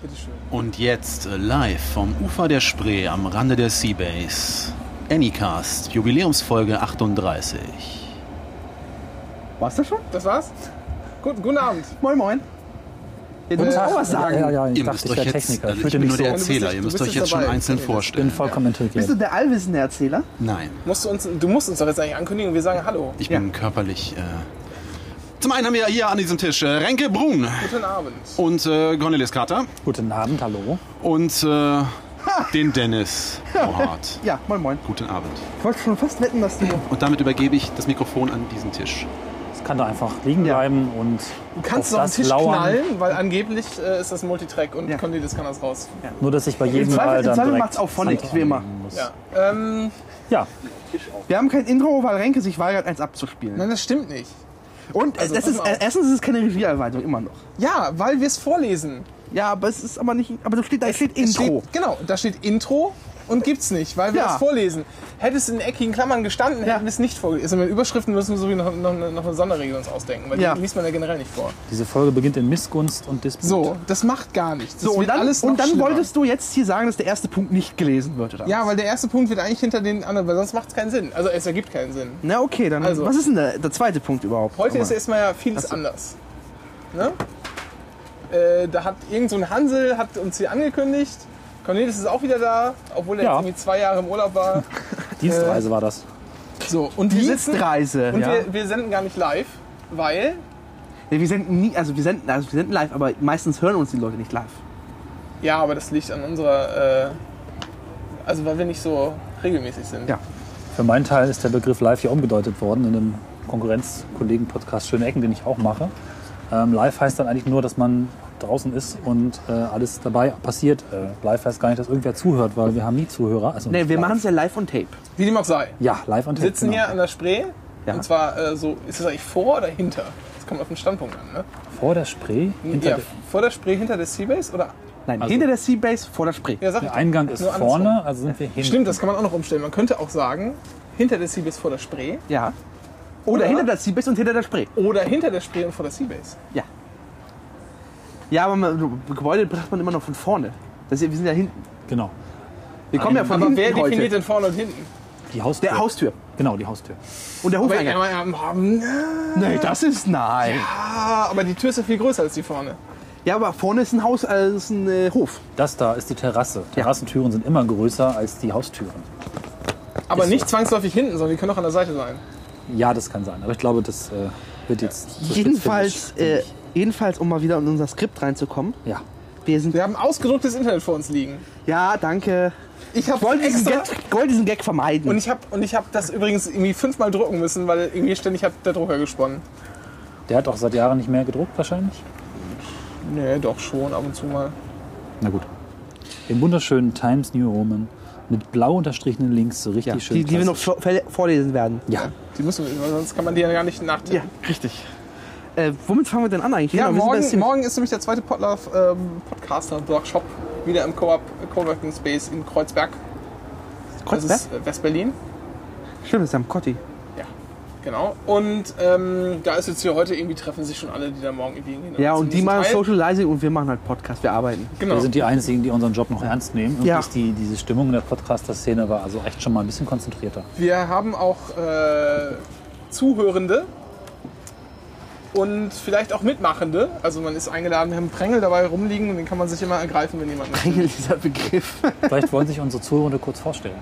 Bitteschön. Und jetzt äh, live vom Ufer der Spree am Rande der Seabase. Anycast, Jubiläumsfolge 38. War's das schon? Das war's? Gut, guten Abend. Moin, moin. Ihr dürft auch was sagen. Ja, ja, ich Ihr dachte, müsst ich euch wäre jetzt, Techniker. also ich Fühlte bin nur der so. bist Erzähler, ihr müsst bist euch jetzt jetzt schon dabei. einzeln Okay, Ich bin vorstellen. vollkommen Bist integriert. du der allwissende Erzähler? Nein, Musst du, uns, du musst uns doch jetzt eigentlich ankündigen und wir sagen Hallo. ich bin körperlich... Äh zum einen haben wir hier an diesem Tisch äh, Renke Brun Guten Abend. und äh, Cornelis Carter Guten Abend, hallo. und äh, den Dennis Mohart. Ja, moin, moin. Guten Abend. Ich wollte schon fast wetten, dass du. Und damit übergebe ich das Mikrofon an diesen Tisch. Es kann da einfach liegen Ja. bleiben und Du kannst auf auf den das Tisch lauern. knallen, weil angeblich äh, ist das Multitrack und Ja. Cornelis kann das raus. Nur, dass ich bei jedem Mal Zweifel, im dann Zweifel direkt macht's auch Phonic, wie immer. muss. Ja. Ähm, ja, Wir haben kein Intro, weil Renke sich weigert, eins abzuspielen. nein, das stimmt nicht. Und Also, ist, erstens ist es keine Reviererweiterung, immer noch. Ja, weil wir es vorlesen. Ja, aber es ist aber nicht. Aber da steht, da steht Intro. Steht, genau, da steht Intro und gibt's nicht, weil wir Ja. es vorlesen. Hätte es in eckigen Klammern gestanden, Ja. hätten wir es nicht vorgelesen. Also mit Überschriften müssen wir sowieso noch, noch, noch eine Sonderregel uns ausdenken, weil Ja. die liest man ja generell nicht vor. diese Folge beginnt in Missgunst und Disput. So, das macht gar nichts. Das So, und dann, alles und dann schlimmer. wolltest du jetzt hier sagen, dass der erste Punkt nicht gelesen wird, oder? Ja, weil der erste Punkt wird eigentlich hinter den anderen, weil sonst macht es keinen Sinn. Also es ergibt keinen Sinn. Na, okay, dann. Also. was ist denn der, der zweite Punkt überhaupt? Heute ist erstmal ja vieles anders. Ne? Äh, da hat irgend so ein Hansel hat uns hier angekündigt. Cornelis ist auch wieder da, obwohl er Ja. jetzt irgendwie zwei Jahre im Urlaub war. Dienstreise war das. So, und wir sitzen Dienstreise. und ja. wir, wir senden gar nicht live, weil Nee, wir senden nie, also wir senden, also wir senden live, aber meistens hören uns die Leute nicht live. ja, aber das liegt an unserer, äh, also weil wir nicht so regelmäßig sind. Ja. Für meinen Teil ist der Begriff live hier umgedeutet worden in einem Konkurrenzkollegen-Podcast Schöne Ecken, den ich auch mache. Ähm, live heißt dann eigentlich nur, dass man draußen ist und äh, alles dabei passiert. Äh, live heißt gar nicht, dass irgendwer zuhört, weil wir haben nie Zuhörer. Also Nee, wir machen es ja live on tape. Wie dem auch sei. Ja, live und Wir sitzen hier an der Spree Ja. und zwar äh, so, ist das eigentlich vor oder hinter? Das kommt auf den Standpunkt an, ne? vor der Spree. Hinter ja, der, vor der Spree, hinter der Seabase oder? Nein, Also- hinter der Seabase, vor der Spree. Ja, der. Eingang ist andersrum. vorne, also sind wir hinten. Stimmt, das kann man auch noch umstellen. Man könnte auch sagen, hinter der Seabase vor der Spree Ja. Oder, Oder? hinter der Seabase und hinter der Spree. oder hinter der Spree und vor der Seabase. Ja. Ja, aber man, so Gebäude betrachtet man immer noch von vorne. Das ist, wir sind ja hinten. Genau. Wir kommen ja von Aber hinten wer definiert heute. denn vorne und hinten? Die Haustür. Der Haustür. Genau, die Haustür. Und der Aber, Hofeingang. aber, aber, Nee, das ist nein. ah, aber die Tür ist ja viel größer als die vorne. Ja, aber vorne ist ein Haus, äh, ist ein äh, Hof. Das da ist die Terrasse. Terrassentüren sind immer größer als die Haustüren. Aber Ist so. nicht zwangsläufig hinten, sondern die können auch an der Seite sein. Ja, das kann sein. Aber ich glaube, das äh, wird jetzt. zu Jedenfalls, spitzfindig, äh, jedenfalls, um mal wieder in unser Skript reinzukommen. Ja. Wir sind. Wir haben ausgedrucktes Internet vor uns liegen. Ja, danke. Ich wollte diesen, diesen Gag vermeiden. Und ich habe und ich habe das übrigens irgendwie fünfmal drucken müssen, weil irgendwie ständig hat der Drucker gesponnen. Der hat auch seit Jahren nicht mehr gedruckt, wahrscheinlich. Nee, doch schon, ab und zu mal. Na gut. Im wunderschönen Times New Roman mit blau unterstrichenen Links, so richtig ja, schön. die, die wir noch vorlesen werden. Ja. Die müssen wir, sonst kann man die ja gar nicht Ja, nachtippen. richtig. Äh, womit fangen wir denn an eigentlich? Ja, Genau, morgen, morgen ist nämlich der zweite Podlove ähm, Podcaster-Workshop wieder im Co-op Coworking Space in Kreuzberg. Kreuzberg? Das ist äh, West-Berlin. Stimmt, das ist am Kotti. Ja, genau. Und ähm, da ist jetzt hier heute irgendwie treffen sich schon alle, die da morgen irgendwie hingehen. Ja, und die machen Teil. Socializing und wir machen halt Podcast, wir arbeiten. Genau. Wir sind die Einzigen, die unseren Job noch ernst nehmen. Und Ja. ist die, diese Stimmung in der Podcaster-Szene war also echt schon mal ein bisschen konzentrierter. Wir haben auch äh, Zuhörende und vielleicht auch Mitmachende. Also man ist eingeladen, wir haben einen Prängel dabei rumliegen und den kann man sich immer ergreifen, wenn jemand. Engel, dieser Begriff. Vielleicht wollen sich unsere Zuhörende kurz vorstellen.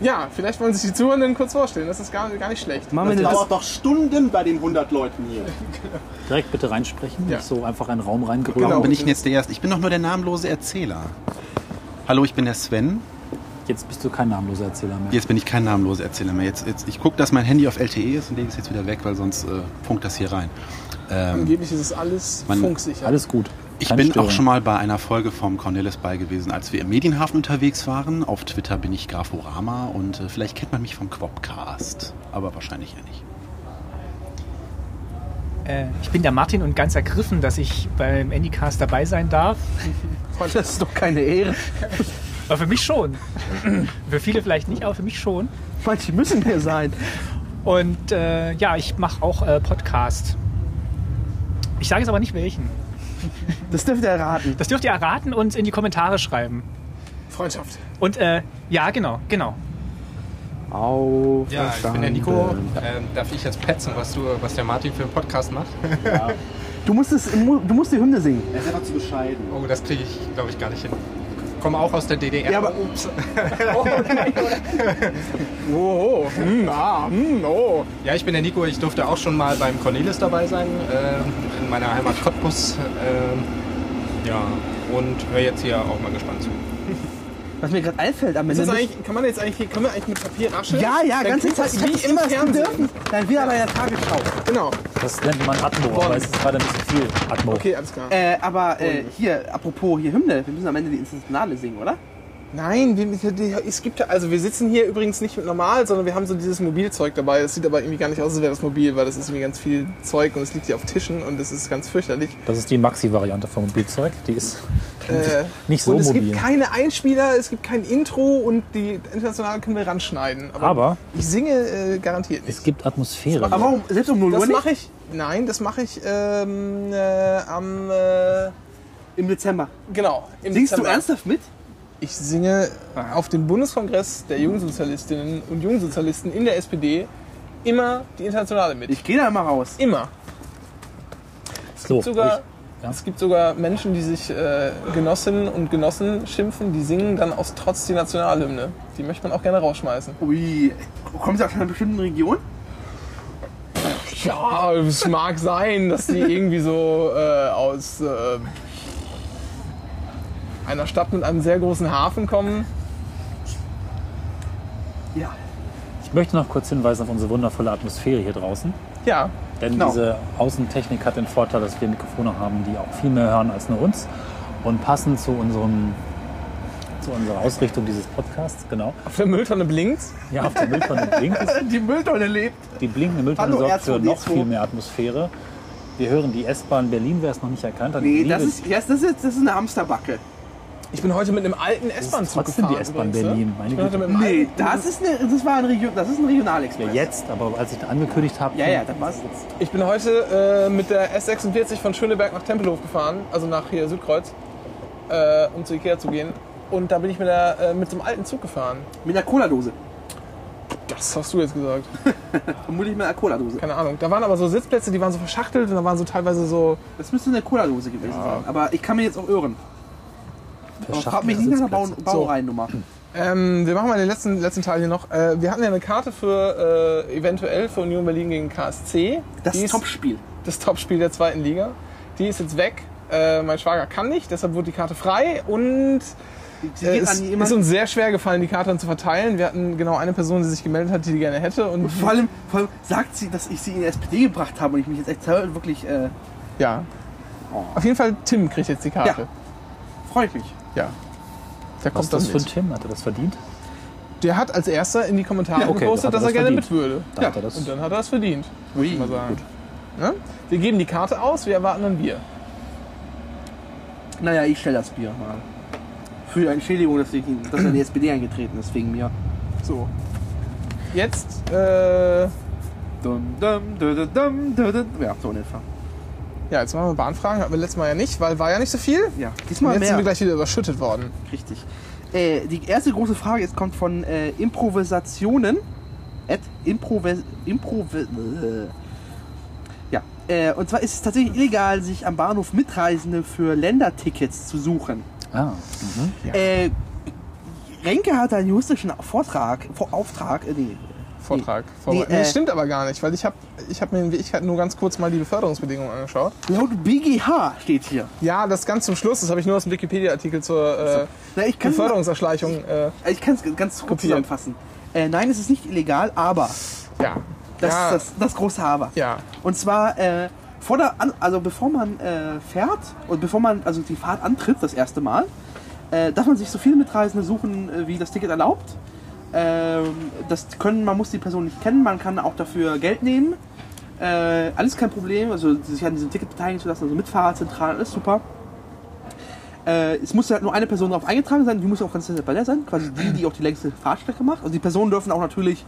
Ja, vielleicht wollen sich die Zuhörenden kurz vorstellen. Das ist gar, gar nicht schlecht. Machen wir Das dauert doch Stunden bei den 100 Leuten hier. Direkt bitte reinsprechen, Ja. nicht so einfach in den Raum reingerührt. Genau. Warum bin ich denn jetzt der Erste? Ich bin doch nur der namenlose Erzähler. Hallo, ich bin der Sven. Jetzt bist du kein namenloser Erzähler mehr. Jetzt bin ich kein namenloser Erzähler mehr. Jetzt, jetzt, ich gucke, dass mein Handy auf LTE ist und lege es jetzt wieder weg, weil sonst äh, funkt das hier rein. Ähm, Angeblich ist es alles Man- funksicher. Alles gut. ich Keine bin Störung. auch schon mal bei einer Folge vom Cornelis bei gewesen, als wir im Medienhafen unterwegs waren. Auf Twitter bin ich Graforama und äh, vielleicht kennt man mich vom Quopcast. Aber wahrscheinlich eher nicht. Äh, ich bin der Martin und ganz ergriffen, dass ich beim Anycast dabei sein darf. Das ist doch keine Ehre. Aber für mich schon. für viele vielleicht nicht, aber für mich schon. Manche müssen hier sein. Und äh, ja, ich mache auch äh, Podcast. Ich sage jetzt aber nicht welchen. Das dürft ihr erraten. Das dürft ihr erraten und in die Kommentare schreiben. Freundschaft. Und äh, ja, genau, genau. Auf. Ja, ich bin der Nico. Ähm, darf ich jetzt petzen, was, du, was der Martin für einen Podcast macht? Du musst, es, du musst die Hymne singen. Er ist einfach zu bescheiden. Oh, das kriege ich, glaube ich, gar nicht hin. Komme auch aus der DDR. Ja, aber- Ups. Oh, oh. Hm, ah, hm, oh. Ja, ich bin der Nico. Ich durfte auch schon mal beim Cornelis dabei sein, ähm, in meiner Heimat Cottbus. Ähm, ja, und höre jetzt hier auch mal gespannt zu. Was mir gerade einfällt am Ist Ende. das eigentlich, kann man jetzt eigentlich, können wir eigentlich mit Papier rascheln? ja, ja, Dann ganz Zeit. wie immer Fernsehen. dürfen. Dann wieder bei der Tagesschau. Genau. Das nennt man Atmo, aber es ist gerade ein bisschen viel Atmo. Okay, alles klar. Äh, aber äh, hier, apropos hier Hymne, wir müssen am Ende die Internationale singen, oder? Nein, es gibt ja, also wir sitzen hier übrigens nicht mit normal, sondern wir haben so dieses Mobilzeug dabei. Das sieht aber irgendwie gar nicht aus, als wäre das mobil, weil das ist irgendwie ganz viel Zeug und es liegt hier auf Tischen und das ist ganz fürchterlich. Das ist die Maxi-Variante vom Mobilzeug. Die ist Äh, nicht so und es mobil. gibt keine Einspieler, es gibt kein Intro und die internationale können wir ranschneiden. Aber ich singe äh, garantiert nicht. es gibt Atmosphäre. Aber warum? Selbst um 0 Uhr Das mache ich. Nein, das mache ich ähm, äh, am äh, Im Dezember. genau. Im Singst Dezember. du ernsthaft mit? Ich singe auf dem Bundeskongress der Jungsozialistinnen und Jungsozialisten in der SPD immer die Internationale mit. Ich gehe da immer raus. immer. so, Sogar, ich, ja. Es gibt sogar Menschen, die sich äh, Genossinnen und Genossen schimpfen, die singen dann aus Trotz die Nationalhymne. Die möchte man auch gerne rausschmeißen. Ui, kommen Sie aus einer bestimmten Region? Ja, es mag sein, dass die irgendwie so äh, aus äh, einer Stadt mit einem sehr großen Hafen kommen. Ja. ich möchte noch kurz hinweisen auf unsere wundervolle Atmosphäre hier draußen. Ja, Denn Genau. diese Außentechnik hat den Vorteil, dass wir Mikrofone haben, die auch viel mehr hören als nur uns. Und passend zu, unserem, zu unserer Ausrichtung dieses Podcasts, genau. auf der Mülltonne blinkt. Ja, auf der Mülltonne blinkt es. Die Mülltonne lebt. Die blinkende Mülltonne Hallo, sorgt für R2D2. noch viel mehr Atmosphäre. Wir hören die S-Bahn Berlin, wer es noch nicht erkannt hat. Nee, das ist, ja, das ist, das ist eine Hamsterbacke. Ich bin heute mit einem alten das S-Bahn-Zug gefahren. die S-Bahn Berlin. Ne? Meine Güte. Nee, das ist, eine, das war ein, Region, das ist ein Regionalexpress. Ja, jetzt, aber als ich da angekündigt habe, Ja, ja, dann war's. Ich bin heute äh, mit der S46 von Schöneberg nach Tempelhof gefahren, also nach hier Südkreuz, äh, um zu Ikea zu gehen. Und da bin ich mit, der, äh, mit so einem alten Zug gefahren. Mit einer Cola-Dose. Das hast du jetzt gesagt. Vermutlich mit einer Cola-Dose. Keine Ahnung. Da waren aber so Sitzplätze, die waren so verschachtelt und da waren so teilweise so. Das müsste eine Cola-Dose gewesen sein. Aber ich kann mir jetzt auch irren. Aber frag mich nicht nach einer Bau Sitzplätze. Baureinnummer. Ähm, wir machen mal den letzten, letzten Teil hier noch. Äh, wir hatten ja eine Karte für äh, eventuell für Union Berlin gegen KSC. Das ist Topspiel. das Topspiel der zweiten Liga. Die ist jetzt weg. Äh, mein Schwager kann nicht, deshalb wurde die Karte frei und äh, es ist immer. uns sehr schwer gefallen, die Karte dann zu verteilen. Wir hatten genau eine Person, die sich gemeldet hat, die die gerne hätte. Und Vor allem, vor allem sagt sie, dass ich sie in die SPD gebracht habe und ich mich jetzt echt wirklich äh, ja. Auf jeden Fall, Tim kriegt jetzt die Karte. freue ich mich. Ja. Der Was kommt das für ein. Tim? Hat er das verdient? Der hat als erster in die Kommentare Ja, okay, gepostet, dass er er gerne das mit würde. Dann hat das. Und dann hat er es verdient, würde ich mal sagen. Ne? Wir geben die Karte aus, wir erwarten ein Bier. Naja, ich stelle das Bier mal. Für die Entschädigung, dass, ich, dass er in die SPD eingetreten ist, wegen mir. So. Jetzt, äh, dum, dum, dum, dum, dum, dum. Ja, so in etwa. Ja, jetzt machen wir Bahnfragen. Hatten wir letztes Mal ja nicht, weil war ja nicht so viel. Ja, Und diesmal jetzt sind mehr. wir gleich wieder überschüttet worden. Richtig. Äh, die erste große Frage jetzt kommt von äh, Improvisationen. At Improvis... Improvi äh. Ja. Äh, und zwar ist es tatsächlich illegal, sich am Bahnhof Mitreisende für Ländertickets zu suchen. Ah, Äh, Renke hat einen juristischen Vortrag, Vor Auftrag, äh, nee, Vortrag. Nee, Vorbe- äh, nee, stimmt aber gar nicht, weil ich habe ich hab mir in Wirklichkeit nur ganz kurz mal die Beförderungsbedingungen angeschaut. laut BGH steht hier. Ja, das ganz zum Schluss, das habe ich nur aus dem Wikipedia-Artikel zur äh, Na, ich kann Beförderungserschleichung. Äh, ich kann es ganz kurz Kopiert. zusammenfassen. Äh, nein, es ist nicht illegal, aber ja. das ja, ist das, das große Aber. ja. Und zwar äh, vor der An also bevor man äh, fährt und bevor man also die Fahrt antritt, das erste Mal, äh, darf man sich so viele Mitreisende suchen, äh, wie das Ticket erlaubt. Ähm, das können, man muss die Person nicht kennen, man kann auch dafür Geld nehmen. Äh, alles kein Problem, also sich an diesem Ticket beteiligen zu lassen, also Mitfahrerzentrale, alles super. Äh, es muss halt nur eine Person darauf eingetragen sein, die muss auch ganz bei der sein, quasi die, die auch die längste Fahrstrecke macht. Also die Personen dürfen auch natürlich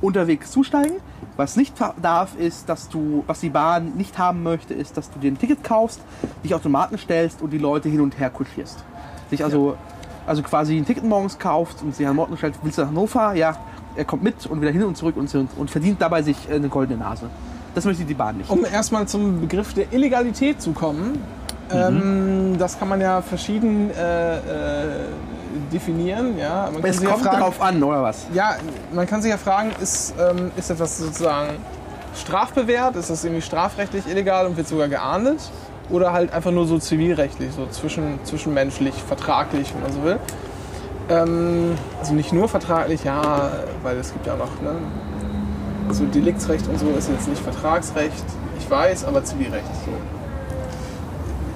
unterwegs zusteigen. Was nicht darf, ist, dass du, was die Bahn nicht haben möchte, ist, dass du dir ein Ticket kaufst, dich Automaten stellst und die Leute hin und her kuschierst. Sich also, also quasi ein Ticket morgens kauft und sich an Morten stellt, willst du nach Hannover? Ja, er kommt mit und wieder hin und zurück und, und verdient dabei sich äh, eine goldene Nase. Das möchte die Bahn nicht. Um erstmal zum Begriff der Illegalität zu kommen, ähm, das kann man ja verschieden äh, äh, definieren. Ja. Man kann es sich ja kommt fragen, darauf an, oder was? Ja, man kann sich ja fragen, ist, ähm, ist etwas sozusagen strafbewehrt? Ist das irgendwie strafrechtlich illegal und wird sogar geahndet? Oder halt einfach nur so zivilrechtlich, so zwischen, zwischenmenschlich, vertraglich, wenn man so will? Ähm, also nicht nur vertraglich, ja, weil es gibt ja auch noch, ne, so Deliktsrecht und so ist jetzt nicht Vertragsrecht, ich weiß, aber Zivilrecht. So.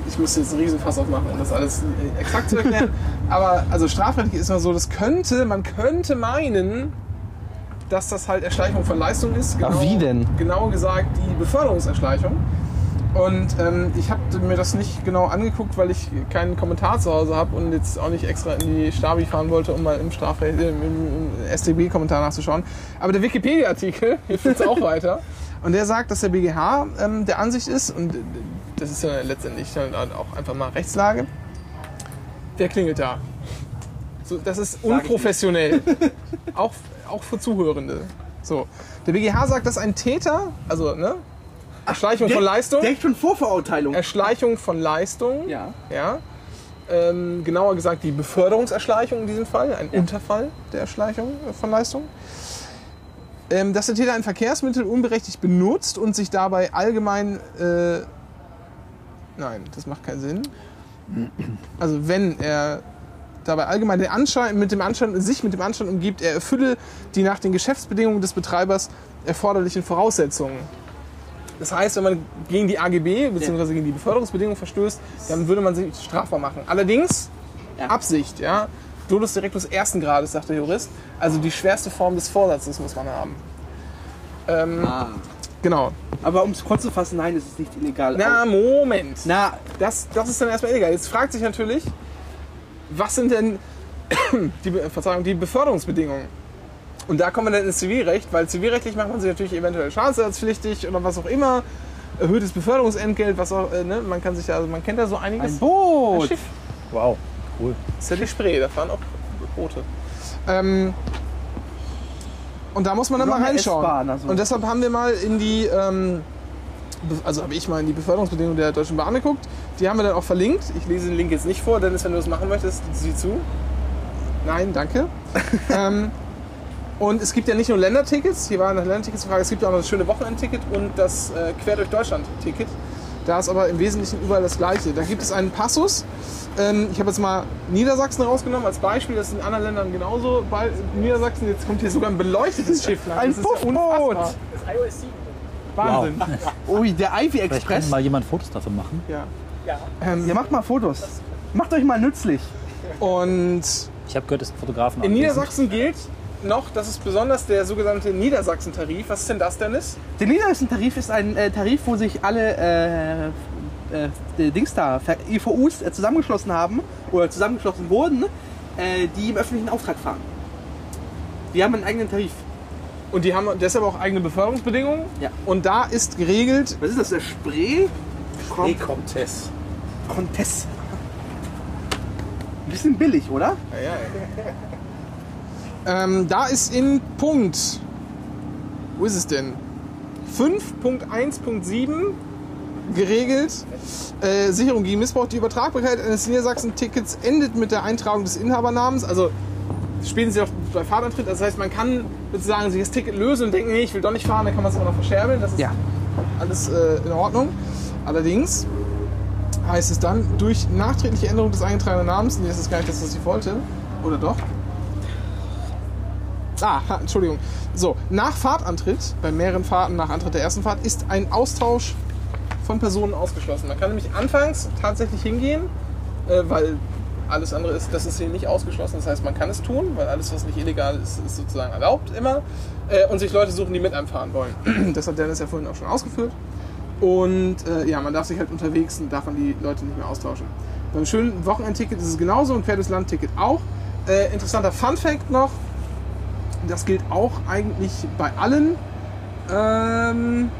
Ich müsste jetzt einen Riesenfass aufmachen, um das alles äh, exakt zu erklären. aber also strafrechtlich ist mal so, das könnte, man könnte meinen, dass das halt Erschleichung von Leistung ist. Ach, wie denn? Genauer gesagt die Beförderungserschleichung. Und ähm, ich habe mir das nicht genau angeguckt, weil ich keinen Kommentar zu Hause habe und jetzt auch nicht extra in die Stabi fahren wollte, um mal im Strafrecht, im, im StB-Kommentar nachzuschauen. Aber der Wikipedia-Artikel hilft uns auch weiter. Und der sagt, dass der BGH ähm, der Ansicht ist, und äh, das ist ja letztendlich dann auch einfach mal Rechtslage, wer klingelt da? So, das ist unprofessionell. auch, auch für Zuhörende. So. Der BGH sagt, dass ein Täter, also ne, Erschleichung von Leistung, Direkt schon Vorverurteilung. Erschleichung von Leistung, Ja. ja ähm, genauer gesagt die Beförderungserschleichung in diesem Fall, ein Unterfall der Erschleichung von Leistung. Ähm, dass der Täter ein Verkehrsmittel unberechtigt benutzt und sich dabei allgemein. Äh, nein, das macht keinen Sinn. Also, wenn er dabei allgemein den Anschein, mit dem Anschein, sich mit dem Anschein umgibt, er erfülle die nach den Geschäftsbedingungen des Betreibers erforderlichen Voraussetzungen. Das heißt, wenn man gegen die AGB bzw. gegen die Beförderungsbedingungen verstößt, dann würde man sich strafbar machen. Allerdings Ja. Absicht, ja. Dolus directus ersten Grades, sagt der Jurist. Also die schwerste Form des Vorsatzes muss man haben. Ähm, Ah. Genau. Aber um es kurz zu fassen, nein, es ist nicht illegal. Na, Moment. Na, Das, das ist dann erstmal illegal. Jetzt fragt sich natürlich, was sind denn die, Verzeihung, die Beförderungsbedingungen? Und da kommen wir dann ins Zivilrecht, weil zivilrechtlich macht man sich natürlich eventuell schadensersatzpflichtig oder was auch immer. Erhöhtes Beförderungsentgelt, was auch, äh, ne? man kann sich ja, also man kennt ja so einiges. ein Boot. Ein Schiff. Wow, cool. Das ist ja die Spree, da fahren auch Boote. Ähm, und da muss man dann mal reinschauen. Also. Und deshalb haben wir mal in die, ähm, also habe ich mal in die Beförderungsbedingungen der Deutschen Bahn geguckt. Die haben wir dann auch verlinkt. Ich lese den Link jetzt nicht vor, Dennis, wenn du das machen möchtest, sieh zu. Nein, danke. ähm, und es gibt ja nicht nur Ländertickets, hier war nach Ländertickets die Frage, es gibt ja auch noch das schöne Wochenendticket und das äh, Quer durch Deutschland-Ticket. Da ist aber im Wesentlichen überall das Gleiche. Da gibt es einen Passus. Ähm, ich habe jetzt mal Niedersachsen rausgenommen als Beispiel. Das ist in anderen Ländern genauso. Bei Niedersachsen, jetzt kommt hier sogar ein beleuchtetes Schiff lang. Ein Das ist ja Puffboot. unfassbar. Das iOS 7. Wahnsinn. Ui, der Ivy Vielleicht kann Express. mal jemand Fotos davon machen. Ja. Ja. Ähm, Ja, macht mal Fotos. Macht euch mal nützlich. und Ich habe gehört, es sind Fotografen in. Niedersachsen gilt noch, das ist besonders der sogenannte Niedersachsen-Tarif. Was ist denn das, Dennis? Der Niedersachsen-Tarif ist ein äh, Tarif, wo sich alle äh, äh, Dings da, IVUs äh, zusammengeschlossen haben oder zusammengeschlossen wurden, äh, die im öffentlichen Auftrag fahren. Die haben einen eigenen Tarif. Und die haben deshalb auch eigene Beförderungsbedingungen. Ja. Und da ist geregelt, Was ist das? Der Spree? Kom Comtesse. Contest. Ein bisschen billig, oder? Ähm, da ist in Punkt, wo ist es denn? 5.1.7 geregelt, äh, Sicherung gegen Missbrauch. Die Übertragbarkeit eines Niedersachsen-Tickets endet mit der Eintragung des Inhabernamens. Also spätestens auch bei Fahrtantritt. Das heißt, man kann sozusagen sich das Ticket lösen und denken, nee, ich will doch nicht fahren, dann kann man es immer noch verscherbeln. Das ist Ja. alles äh, in Ordnung. Allerdings heißt es dann, durch nachträgliche Änderung des eingetragenen Namens, nee, das ist gar nicht das, was ich wollte, oder doch? Ah, Entschuldigung. So, nach Fahrtantritt, bei mehreren Fahrten nach Antritt der ersten Fahrt, ist ein Austausch von Personen ausgeschlossen. Man kann nämlich anfangs tatsächlich hingehen, äh, weil alles andere ist, das ist hier nicht ausgeschlossen. Das heißt, man kann es tun, weil alles, was nicht illegal ist, ist sozusagen erlaubt immer. Äh, und sich Leute suchen, die mit einem fahren wollen. das hat Dennis ja vorhin auch schon ausgeführt. Und äh, ja, man darf sich halt unterwegs und darf man die Leute nicht mehr austauschen. Beim schönen Wochenendticket ist es genauso und quer durchs Land-Ticket auch. Äh, interessanter Fun-Fact noch: das gilt auch eigentlich bei allen. Ähm,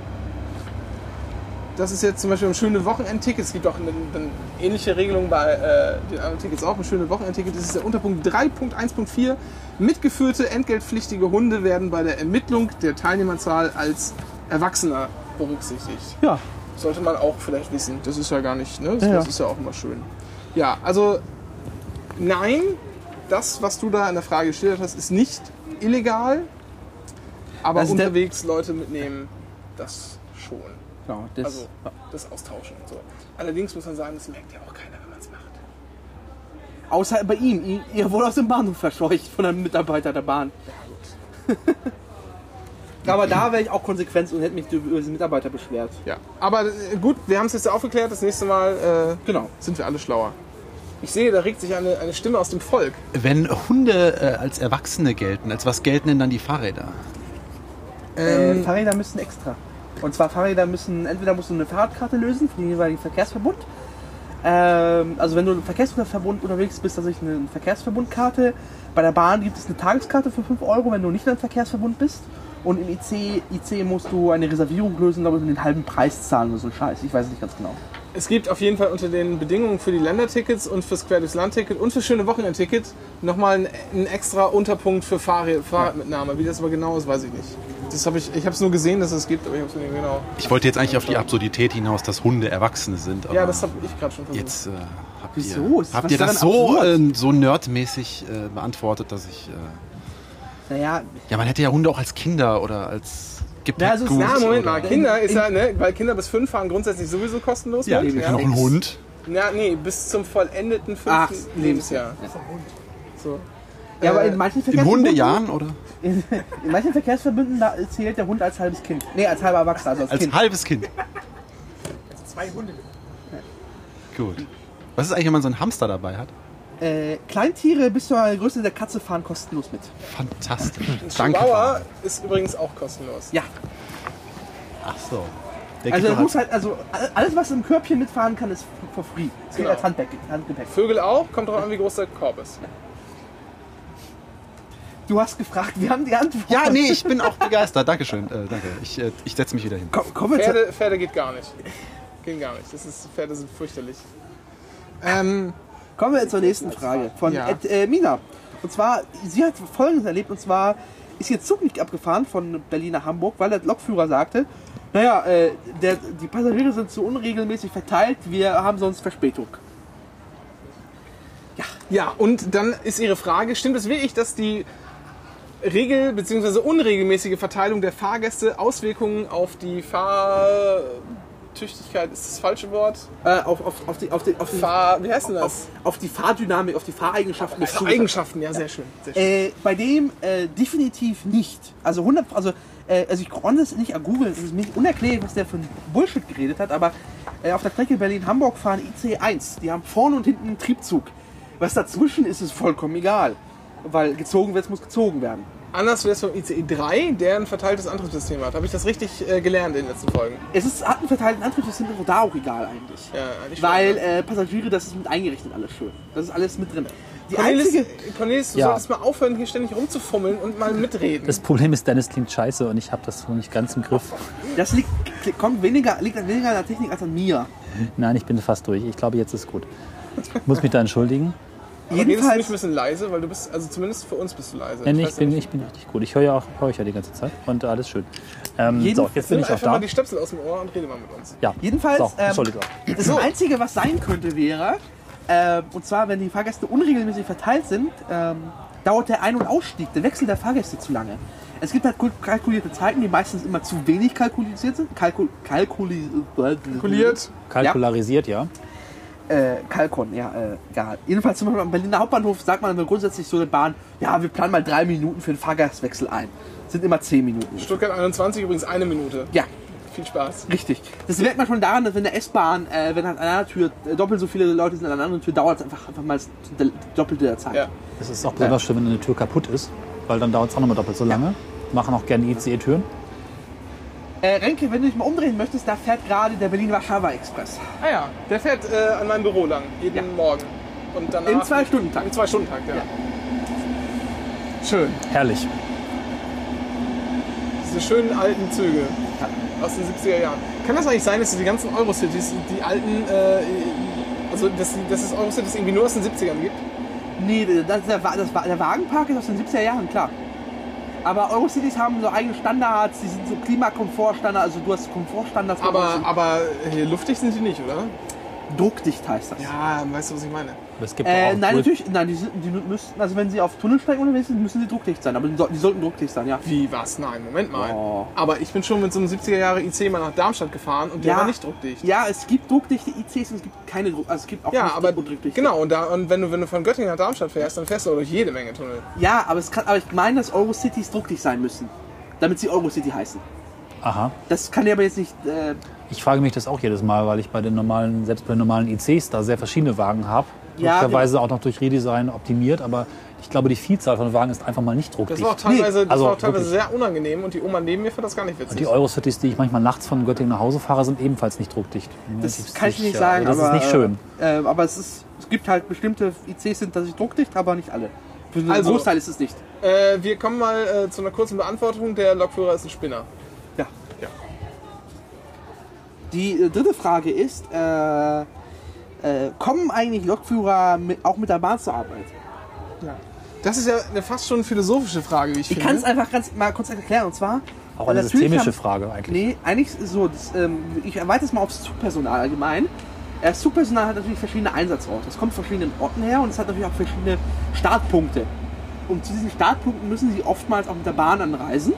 das ist jetzt zum Beispiel ein schöne Wochenendticket. Es gibt auch eine, eine ähnliche Regelung bei äh, den anderen Tickets auch. Ein schöne Wochenendticket. Das ist der Unterpunkt 3.1.4. Mitgeführte entgeltpflichtige Hunde werden bei der Ermittlung der Teilnehmerzahl als Erwachsener berücksichtigt. Ja. Sollte man auch vielleicht wissen. Das ist ja gar nicht, ne? Das, Ja, ist ja auch immer schön. Ja, also nein, das, was du da in der Frage gestellt hast, ist nicht illegal. Aber Also unterwegs Leute mitnehmen, das schon. Genau, das, Also das Austauschen so. Allerdings muss man sagen, das merkt ja auch keiner, wenn man es macht. außer bei ihm. Ihr- wurde aus dem Bahnhof verscheucht von einem Mitarbeiter der Bahn. Aber da wäre ich auch konsequent und hätte mich über diesen Mitarbeiter beschwert. Ja. Aber äh, gut, wir haben es jetzt aufgeklärt. Das nächste Mal äh, Genau. sind wir alle schlauer. Ich sehe, da regt sich eine, eine Stimme aus dem Volk. Wenn Hunde äh, als Erwachsene gelten, als was gelten denn dann die Fahrräder? Äh, Fahrräder müssen extra. Und zwar Fahrräder müssen, entweder musst du eine Fahrradkarte lösen für den jeweiligen Verkehrsverbund. Ähm, also wenn du im Verkehrsverbund unterwegs bist, dann ist eine Verkehrsverbundkarte. Bei der Bahn gibt es eine Tageskarte für 5 Euro, wenn du nicht im Verkehrsverbund bist. Und im IC, IC musst du eine Reservierung lösen, ich, und den halben Preis zahlen oder so ein Scheiß. Ich weiß es nicht ganz genau. Es gibt auf jeden Fall unter den Bedingungen für die Ländertickets und fürs Quer durchs Land-Ticket und für schöne Wochenendticket nochmal einen, einen extra Unterpunkt für Fahrrad, Fahrradmitnahme. Wie das aber genau ist, weiß ich nicht. Das hab ich ich habe es nur gesehen, dass es gibt, aber ich habe es nicht genau. Ich wollte jetzt eigentlich auf die Absurdität hinaus, dass Hunde Erwachsene sind. Aber Ja, das habe ich gerade schon versucht. Jetzt äh, habt Wieso? ihr, Ist- habt ihr das so, äh, so nerdmäßig äh, beantwortet, dass ich. Äh, Naja, ja, man hätte ja Hunde auch als Kinder oder als Ja, also Gepäckgut. Na, Moment mal, Kinder ist ja, ne, weil Kinder bis fünf fahren grundsätzlich sowieso kostenlos. Ja, mit, ich noch ein Hund. Ja, nee, bis zum vollendeten fünften Ach, Lebensjahr. So. ja, aber Äh, in manchen In Verkehrsverbünden, Hundejahren oder? in, in manchen Verkehrsverbünden da zählt der Hund als halbes Kind. Nee, als halber Erwachsener, also als, Als Kind. halbes Kind. Zwei Hunde. Gut. Was ist eigentlich, wenn man so einen Hamster dabei hat? Äh, Kleintiere bis zur Größe der Katze fahren kostenlos mit. Fantastisch. Ein Danke. Chihuahua ist übrigens auch kostenlos. Ja, Ach so. Der also geht als, halt, also alles was im Körbchen mitfahren kann, ist for free. Es geht Genau. als Handgepäck. Handgepäck. Vögel auch, kommt drauf an, wie groß der Korb ist. Du hast gefragt, wir haben die Antwort. ja, nee, ich bin auch begeistert. Dankeschön. Äh, danke. Ich, äh, ich setze mich wieder hin. Komm, zu, Pferde, Pferde geht gar nicht. Gehen gar nicht. Das ist, Pferde sind fürchterlich. Ähm, kommen wir zur nächsten Frage von Ja. Ed, äh, Mina. Und zwar, sie hat Folgendes erlebt, und zwar ist ihr Zug nicht abgefahren von Berlin nach Hamburg, weil der Lokführer sagte, naja, äh, der, die Passagiere sind so unregelmäßig verteilt, wir haben sonst Verspätung. ja, und dann ist Ihre Frage, stimmt es wirklich, dass die regel- bzw. unregelmäßige Verteilung der Fahrgäste Auswirkungen auf die Fahrtüchtigkeit, ist das falsche Wort? Äh, auf, auf, auf, die, auf, die, auf, die, Fahr, wie heißt denn das? auf, auf die Fahrdynamik, auf die Fahreigenschaften des Zuges. Eigenschaften, ja, sehr schön. Sehr schön. Äh, bei dem äh, definitiv nicht. Also 100, also, äh, also ich konnte es nicht googeln, es ist mir unerklärlich, was der für ein Bullshit geredet hat, aber äh, auf der Strecke Berlin-Hamburg fahren IC1. Die haben vorne und hinten einen Triebzug. Was dazwischen ist, ist vollkommen egal. Weil gezogen wird, muss gezogen werden. Anders wäre es vom ICE 3, der ein verteiltes Antriebssystem hat. Habe ich das richtig äh, gelernt in den letzten Folgen? Es ist, hat einen verteilten Antrieb, das sind aber da auch egal eigentlich. Ja, eigentlich Weil äh, Passagiere, das ist mit eingerechnet alles schön. Das ist alles mit drin. Die Cornelis, einzige, Cornelis, du Ja. solltest mal aufhören, hier ständig rumzufummeln und mal mitreden. Das Problem ist, Dennis klingt scheiße und ich habe das noch nicht ganz im Griff. das liegt, kommt weniger, liegt weniger an der Technik als an mir. Nein, ich bin fast durch. Ich glaube, jetzt ist gut. Ich muss mich da entschuldigen. Aber redest du Jedenfalls, nicht ein bisschen leise, weil du bist, also zumindest für uns bist du leise. Nein, ich weiß bin, ich bin richtig gut. Ich höre ja auch, höre euch ja die ganze Zeit und alles schön. Ähm, so, jetzt bin ich auch einfach mal da. die Stöpsel aus dem Ohr und rede mal mit uns. Ja, Jedenfalls, So, ähm. Das Einzige, was sein könnte, wäre, äh, und zwar, wenn die Fahrgäste unregelmäßig verteilt sind, ähm, dauert der Ein- und Ausstieg, der Wechsel der Fahrgäste zu lange. Es gibt halt kul- kalkulierte Zeiten, die meistens immer zu wenig kalkuliert sind. Kalkul kalkuli Kalkuliert. Kalkularisiert, ja. Äh, Kalkon, ja, äh, egal. Jedenfalls zum Beispiel am Berliner Hauptbahnhof sagt man grundsätzlich so der Bahn, ja, wir planen mal drei Minuten für den Fahrgastwechsel ein. Sind immer zehn Minuten. Stuttgart 21 übrigens eine Minute. Ja, Viel Spaß. Richtig. Das merkt man schon daran, dass wenn der S-Bahn, äh, wenn halt an einer Tür äh, doppelt so viele Leute sind an einer anderen Tür, dauert es einfach, einfach mal das der- Doppelte der Zeit. Ja. Es ist auch besonders schön, wenn eine Tür kaputt ist, weil dann dauert es auch nochmal doppelt so lange. Machen auch gerne ICE-Türen. Äh, Renke, wenn du dich mal umdrehen möchtest, da fährt gerade der Berlin-Warschauer-Express. Ah ja, der fährt äh, an meinem Büro lang, jeden Ja. Morgen. Und danach, Im Zwei-Stunden-Takt. Im Zwei-Stunden-Takt, ja. Schön. Herrlich. Diese schönen alten Züge aus den 70er Jahren. Kann das eigentlich sein, dass die ganzen Eurocities, die alten, äh, also dass, dass es Eurocities irgendwie nur aus den 70ern gibt? Nee, das, der, das, der Wagenpark ist aus den 70er Jahren, klar. Aber Eurocities haben so eigene Standards, die sind so Klimakomfortstandards, also du hast Komfortstandards. Aber, aber hier luftig sind die nicht, oder? druckdicht heißt das. Ja, weißt du, was ich meine? Es gibt Äh, auch nein, natürlich, nein, die, sind, die müssten, also wenn sie auf Tunnelstrecken unterwegs sind, müssen sie druckdicht sein, aber die, soll- die sollten druckdicht sein, ja. Wie, was? Nein, Moment mal. Oh. Aber ich bin schon mit so einem 70er Jahre IC mal nach Darmstadt gefahren und der Ja. war nicht druckdicht. Ja, es gibt druckdichte ICs und es gibt keine Druck, also es gibt auch Ja, nicht aber druckdichte. genau, und, da, und wenn, du, wenn du von Göttingen nach Darmstadt fährst, dann fährst du auch durch jede Menge Tunnel. Ja, aber es kann, aber ich meine, dass Eurocities druckdicht sein müssen, damit sie Eurocity heißen. Aha. Das kann ja aber jetzt nicht, äh, Ich frage mich das auch jedes Mal, weil ich bei den normalen, selbst bei den normalen ICs da sehr verschiedene Wagen habe. Ja, Möglicherweise auch noch durch Redesign optimiert, aber ich glaube, die Vielzahl von Wagen ist einfach mal nicht Das druckdicht. war auch teilweise, das also war auch teilweise sehr unangenehm und die Oma neben mir fand das gar nicht witzig. Und die Eurocities, die ich manchmal nachts von Göttingen nach Hause fahre, sind ebenfalls nicht druckdicht. das Relativ kann ich nicht sagen, Also das aber, ist nicht schön. Äh, aber es ist, es gibt halt bestimmte ICs sind tatsächlich druckdicht, aber nicht alle. Für Also- Großteil ist es nicht. Äh, wir kommen mal äh, zu einer kurzen Beantwortung. Der Lokführer ist ein Spinner. Ja. Ja. Die äh, dritte Frage ist, äh, äh, kommen eigentlich Lokführer mit, auch mit der Bahn zur Arbeit? Das ist ja eine fast schon philosophische Frage, wie ich, Ich finde. kann es einfach ganz mal kurz erklären. Und zwar. Auch eine systemische haben- Frage eigentlich. Nee, eigentlich so. Das, ähm, ich erweitere es mal aufs Zugpersonal allgemein. Äh, Das Zugpersonal hat natürlich verschiedene Einsatzorte. Es kommt von verschiedenen Orten her und es hat natürlich auch verschiedene Startpunkte. Und zu diesen Startpunkten müssen sie oftmals auch mit der Bahn anreisen.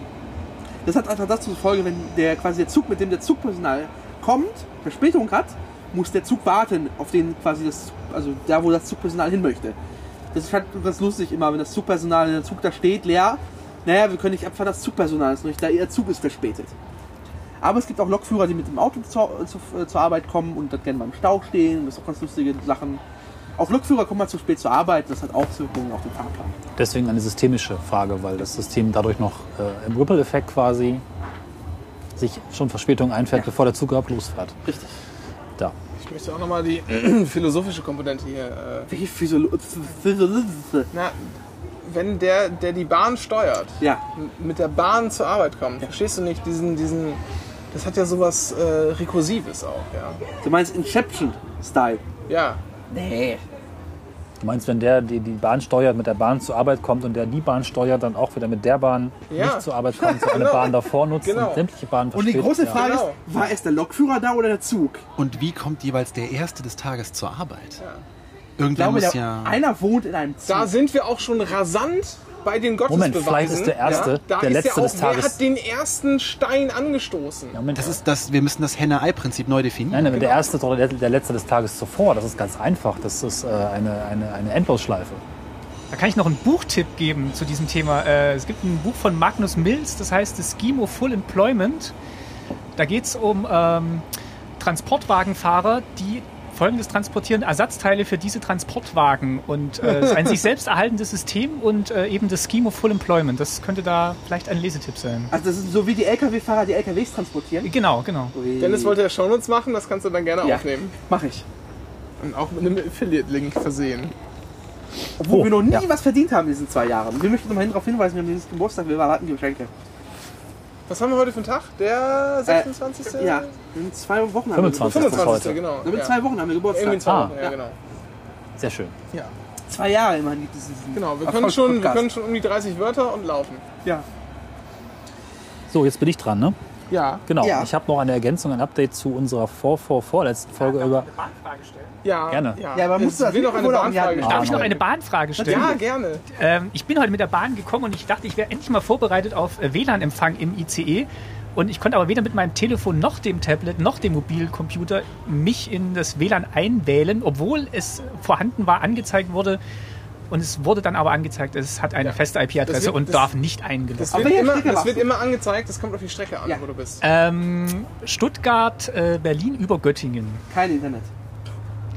Das hat einfach das zur Folge, wenn der quasi der Zug, mit dem der Zugpersonal kommt, Verspätung hat, muss der Zug warten auf den quasi das, also da, wo das Zugpersonal hin möchte. Das ist halt ganz lustig immer, wenn das Zugpersonal, der Zug da steht, leer. Naja, wir können nicht abfahren, das Zugpersonal ist nicht da, ihr Zug ist verspätet. Aber es gibt auch Lokführer, die mit dem Auto zur, zur, zur Arbeit kommen und dann gerne mal im Stau stehen. Das ist auch ganz lustige Sachen. Auch Lokführer kommen mal zu spät zur Arbeit. Das hat Auswirkungen auf den Fahrplan. Deswegen eine systemische Frage, weil das System dadurch noch äh, im Ripple-Effekt quasi sich schon Verspätung einfährt, bevor der Zug überhaupt losfährt. Richtig. Da. Ich möchte auch nochmal die philosophische Komponente hier. Äh, Welche Physiolo na, wenn der, der die Bahn steuert, Ja. mit der Bahn zur Arbeit kommt, verstehst du nicht diesen, diesen. Das hat ja sowas äh, Rekursives auch, ja. Du meinst Inception-Style? Ja. Nee. Du meinst, wenn der die, die Bahn steuert, mit der Bahn zur Arbeit kommt und der die Bahn steuert, dann auch wieder mit der Bahn Ja. nicht zur Arbeit kommt, sondern eine Genau. Bahn davor nutzt Genau. und sämtliche Bahnen Und die verspätet? große. Frage Genau. ist, war es der Lokführer da oder der Zug? Und wie kommt jeweils der Erste des Tages zur Arbeit? Ich Irgendwer glaube, muss der, ja... einer wohnt in einem Zug. Da sind wir auch schon rasant bei den Moment, Gottesbeweisen. vielleicht ist der Erste da der ist Letzte ja auch, des Tages. Wer hat den ersten Stein angestoßen? Ja, Moment, Das ist das, wir müssen das Henne-Ei-Prinzip neu definieren. Nein, nein, der erste ist doch der, der letzte des Tages zuvor. Das ist ganz einfach. Das ist äh, eine, eine, eine Endlosschleife. Da kann ich noch einen Buchtipp geben zu diesem Thema. Äh, es gibt ein Buch von Magnus Mills, das heißt The Scheme of Full Employment. Da geht es um ähm, Transportwagenfahrer, die folgendes transportieren, Ersatzteile für diese Transportwagen. Und äh, ein sich selbst erhaltendes System und äh, eben das Scheme of Full Employment. Das könnte da vielleicht ein Lesetipp sein. Also das ist so wie die LKW-Fahrer die LKWs transportieren. Genau, genau. Dennis wollte ja Shownotes machen, das kannst du dann gerne Ja. aufnehmen. Mach ich. Und auch mit einem Affiliate-Link versehen. Obwohl Oh, wir noch nie ja. was verdient haben in diesen zwei Jahren. Wir möchten nochmal darauf hinweisen, wir haben dieses Geburtstag, wir erwarten die Geschenke. Was haben wir heute für einen Tag? Der 26. Äh, Ja, in zwei Wochen haben 25. wir 25. heute. genau. Geburtstag. In Ja. zwei Wochen haben wir Geburtstag. Irgendwie in zwei Ah. Wochen, ja, Ja. genau. Sehr schön. Ja. Zwei Jahre immerhin gibt es diesen Genau, wir können, schon, wir können schon um die 30 Wörter und laufen. Ja. So, jetzt bin ich dran, ne? Ja. Genau. Ja. Ich habe noch eine Ergänzung, ein Update zu unserer vor, vor, vorletzten Folge über. Ja, Gerne. Ja, Ja, aber musst du das will noch eine Bahnfrage nehmen? Darf ich noch eine Bahnfrage stellen? Ja, gerne. Ähm, ich bin heute mit der Bahn gekommen und ich dachte, ich wäre endlich mal vorbereitet auf äh, WLAN-Empfang im ICE. Und ich konnte aber weder mit meinem Telefon noch dem Tablet noch dem Mobilcomputer mich in das WLAN einwählen, obwohl es vorhanden war, angezeigt wurde. Und es wurde dann aber angezeigt, es hat eine feste Das IP-Adresse und das- darf nicht eingeloggt Das immer, Strecke das warst wird immer angezeigt, das kommt auf die Strecke an, Ja. wo du bist. Ähm, Stuttgart, äh, Berlin über Göttingen. Kein Internet.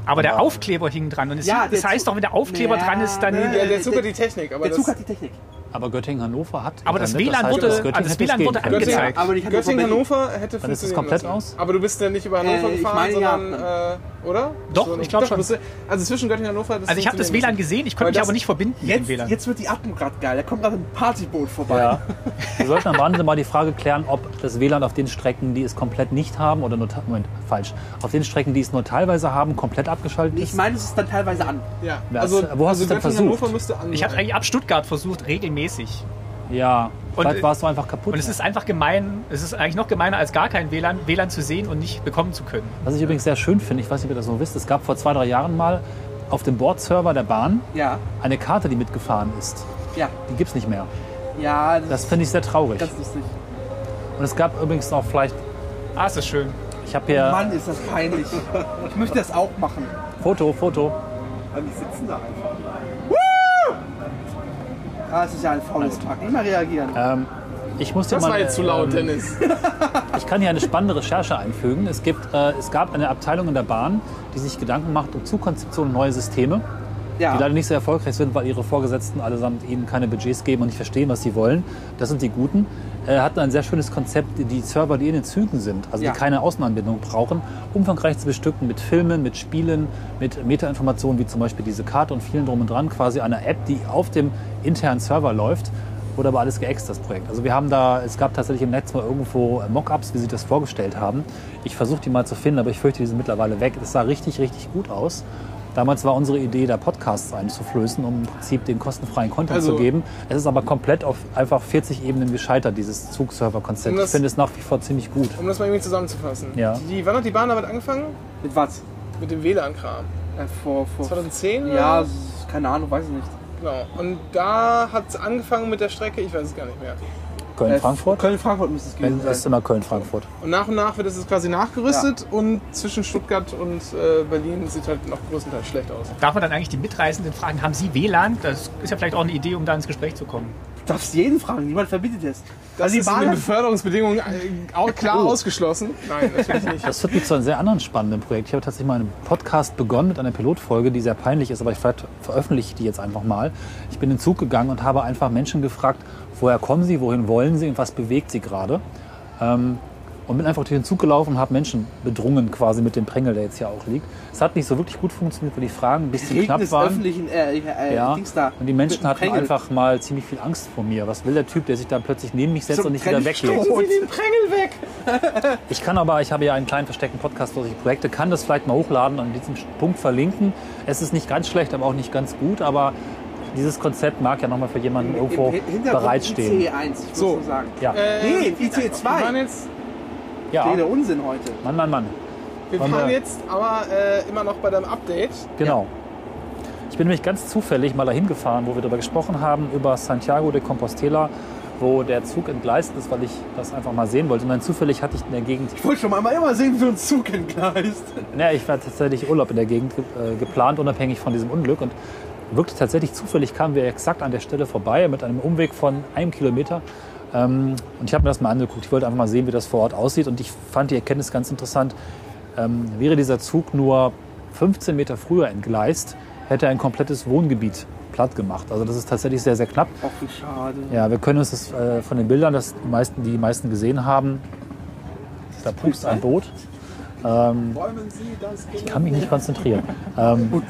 Aber der Aufkleber hing dran. Und es, Ja, das heißt Zug- doch, wenn der Aufkleber Ja, dran ist, dann. ne. Ja, der der- Zug hat die Technik, aber Der Zug das, hat die Technik. Aber Göttingen-Hannover hat. Aber das WLAN wurde- Göttingen also das WLAN wurde können. angezeigt. Aber ich hatte Göttingen von Berlin- Hannover hätte Dann ist es komplett aus? Aber du bist ja nicht über Hannover Äh, ich gefahren, meine, ja. Oder? Doch, So, ich glaub schon. müsste- Also zwischen Göttingen und Hannover. Das Also ich habe das WLAN gesehen, ich konnte Aber mich das- aber nicht verbinden mit dem Jetzt, WLAN. jetzt wird die Atmung gerade geil. Da kommt gerade ein Partyboot vorbei. Ja. Wir sollten am Rande mal die Frage klären, ob das WLAN auf den Strecken, die es komplett nicht haben, oder nur, te- Moment, falsch, auf den Strecken, die es nur teilweise haben, komplett abgeschaltet Ich ist. meine, es ist dann teilweise an. Ja, Was- also, wo hast also du es denn versucht? Ich habe eigentlich ab Stuttgart versucht, regelmäßig. Ja, Und, vielleicht äh, warst du einfach kaputt. Und es ist einfach gemein, es ist eigentlich noch gemeiner als gar kein WLAN, WLAN zu sehen und nicht bekommen zu können. Was ich übrigens sehr schön finde, ich weiß nicht, ob ihr das noch wisst, es gab vor zwei, drei Jahren mal auf dem Bordserver der Bahn Ja, eine Karte, die mitgefahren ist. ja. Die gibt es nicht mehr. Ja, das, Das finde ich sehr traurig. ist ganz lustig. Und es gab übrigens noch vielleicht, Ah, ist das schön. ich habe hier Mann, ist das peinlich. Ich möchte das auch machen. Foto, Foto. Die sitzen da einfach. Ah, es ist ja ein faules Pack. Immer reagieren. Ähm, ich muss Das mal, war jetzt zu laut, ähm, Dennis. Ich kann hier eine spannende Recherche einfügen. Es, gibt, äh, es gab eine Abteilung in der Bahn, die sich Gedanken macht um Zugkonzeption und neue Systeme, die Ja, leider nicht so erfolgreich sind, weil ihre Vorgesetzten allesamt ihnen keine Budgets geben und nicht verstehen, was sie wollen. Das sind die Guten. Äh, hatten ein sehr schönes Konzept, die Server, die in den Zügen sind, also Ja. die keine Außenanbindung brauchen, umfangreich zu bestücken mit Filmen, mit Spielen, mit Metainformationen wie zum Beispiel diese Karte und vielen drum und dran, quasi eine App, die auf dem internen Server läuft. Wurde aber alles geäxt, das Projekt. Also wir haben da, es gab tatsächlich im Netz mal irgendwo Mockups, wie sie das vorgestellt haben. Ich versuche die mal zu finden, aber ich fürchte, die sind mittlerweile weg. Das sah richtig, richtig gut aus. Damals war unsere Idee, da Podcasts einzuflößen, um im Prinzip den kostenfreien Content Also- zu geben. Es ist aber komplett auf einfach 40 Ebenen gescheitert, dieses Zugserver-Konzept. Und Ich finde es nach wie vor ziemlich gut. Um das mal irgendwie zusammenzufassen. Ja. Die, wann hat die Bahn damit angefangen? mit was? Mit dem WLAN-Kram. Äh, vor, vor, 2010? Ja, keine Ahnung, weiß ich nicht. Genau. Und da hat es angefangen mit der Strecke, ich weiß es gar nicht mehr. Köln-Frankfurt? Äh, Köln-Frankfurt müsste es Wenn, gewesen das ist sein. immer Köln-Frankfurt. Und nach und nach wird es quasi nachgerüstet und zwischen Stuttgart und äh, Berlin sieht halt noch größtenteils schlecht aus. Darf man dann eigentlich die Mitreisenden fragen, haben sie WLAN? Das ist ja vielleicht auch eine Idee, um da ins Gespräch zu kommen. Du darfst jeden fragen, niemand verbietet es. Das Also die ist in Bahn den hat- Beförderungsbedingungen äh, auch klar Oh. ausgeschlossen. Nein, natürlich nicht. Das führt mich zu einem sehr anderen spannenden Projekt. Ich habe tatsächlich mal einen Podcast begonnen mit einer Pilotfolge, die sehr peinlich ist, aber ich ver veröffentliche die jetzt einfach mal. Ich bin in den Zug gegangen und habe einfach Menschen gefragt, woher kommen sie, wohin wollen sie und was bewegt sie gerade. Ähm, und bin einfach durch den Zug gelaufen und habe Menschen bedrungen quasi mit dem Prängel, der jetzt hier auch liegt. Es hat nicht so wirklich gut funktioniert, weil die Fragen ein bisschen Reden knapp waren. öffentlichen äh, äh, Ja, Dings da. und die Menschen hatten Prängel. einfach mal ziemlich viel Angst vor mir. Was will der Typ, der sich da plötzlich neben mich setzt Zum und nicht wieder weggeht? Sie den Prängel weg! Ich kann aber, ich habe ja einen kleinen versteckten Podcast für solche Projekte, kann das vielleicht mal hochladen und an diesem Punkt verlinken. Es ist nicht ganz schlecht, aber auch nicht ganz gut, aber dieses Konzept mag ja nochmal für jemanden irgendwo bereitstehen. ICE 1, ich So. muss nur sagen. Ja, Nee, ICE Wir fahren 2. jetzt, ja. Nee, der Unsinn heute. Mann, Mann, Mann. wir fahren wir- jetzt aber äh, immer noch bei deinem Update. Genau. Ich bin nämlich ganz zufällig mal dahin gefahren, wo wir darüber gesprochen haben, über Santiago de Compostela, wo der Zug entgleist ist, weil ich das einfach mal sehen wollte. Und dann zufällig hatte ich in der Gegend Ich wollte schon mal immer sehen, wie so ein Zug entgleist. Ja, ich war tatsächlich Urlaub in der Gegend ge- äh, geplant, unabhängig von diesem Unglück. Und wirklich tatsächlich zufällig kamen wir exakt an der Stelle vorbei mit einem Umweg von einem Kilometer. Ähm, und ich habe mir das mal angeguckt. Ich wollte einfach mal sehen, wie das vor Ort aussieht. Und ich fand die Erkenntnis ganz interessant. Ähm, wäre dieser Zug nur 15 Meter früher entgleist, hätte er ein komplettes Wohngebiet platt gemacht. Also das ist tatsächlich sehr, sehr knapp. Ach, wie schade. Ja, wir können uns das äh, von den Bildern, das die meisten, die die meisten gesehen haben, da pupst ein Boot. Ähm, ich kann mich nicht konzentrieren. Ähm,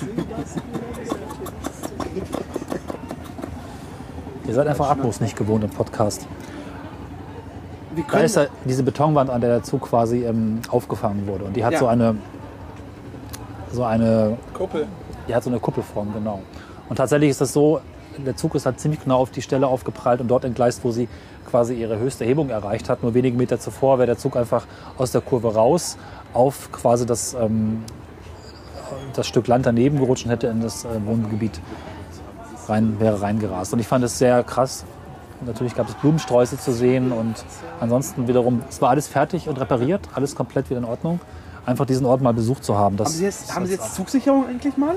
ihr seid einfach Abos nicht gewohnt im Podcast. Da ist ja diese Betonwand, an der der Zug quasi ähm, aufgefangen wurde. Und die hat Ja. so eine so eine Kuppel. die hat so eine Kuppelform, genau. Und tatsächlich ist das so, der Zug ist halt ziemlich genau auf die Stelle aufgeprallt und dort entgleist, wo sie quasi ihre höchste Hebung erreicht hat. Nur wenige Meter zuvor wäre der Zug einfach aus der Kurve raus auf quasi das, ähm, das Stück Land daneben gerutscht und hätte in das äh, Wohngebiet rein, wäre reingerast. Und ich fand es sehr krass. Natürlich gab es Blumensträuße zu sehen und ansonsten wiederum, es war alles fertig und repariert, alles komplett wieder in Ordnung. Einfach diesen Ort mal besucht zu haben. Haben Sie jetzt, haben Sie jetzt Zugsicherung endlich mal?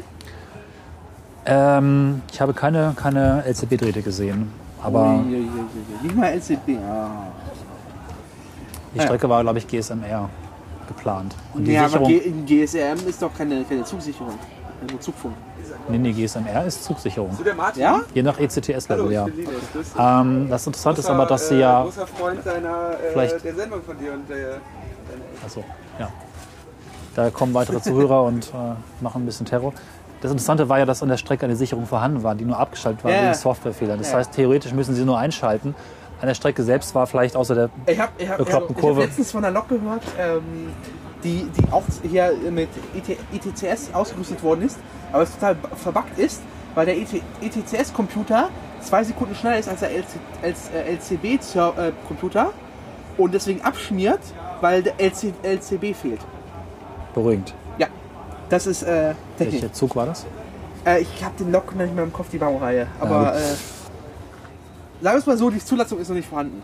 ähm, ich habe keine, keine LCB-Drähte gesehen. Aber Ui, ui, ui, ui. Nicht mal LCB. Ah. die Strecke war, glaube ich, GSMR geplant. Und die Nee, aber Sicherung. G GSRM ist doch keine, keine Zugsicherung. Also Zugfunk. nee, nee, GSMR ist Zugsicherung. Der Martin? Ja? Je nach ECTS-Level, ja. Ich. Ähm, das Interessante ist aber, dass sie Großer, ja. Äh, großer Freund deiner, äh, Vielleicht- der Sendung von dir und der. Achso, ja. Da kommen weitere Zuhörer und äh, machen ein bisschen Terror. Das Interessante war ja, dass an der Strecke eine Sicherung vorhanden war, die nur abgeschaltet war Ja. wegen Softwarefehlern. Das Ja. heißt, theoretisch müssen sie nur einschalten. An der Strecke selbst war vielleicht außer der Ich habe ich hab, Bekloppten ich hab Kurve. letztens von einer Lok gehört, ähm, die, die auch hier mit IT, ITCS ausgerüstet worden ist, aber es total verbuggt ist, weil der IT, ITCS-Computer zwei Sekunden schneller ist als der LC, als, äh, LCB-Computer und deswegen abschmiert, weil der LC, LCB fehlt. beruhigend. Ja, das ist äh, Technik. Welcher Zug war das? Äh, ich habe den Lok nicht mehr im Kopf, die Baureihe. Aber gut. äh, sagen wir es mal so, die Zulassung ist noch nicht vorhanden.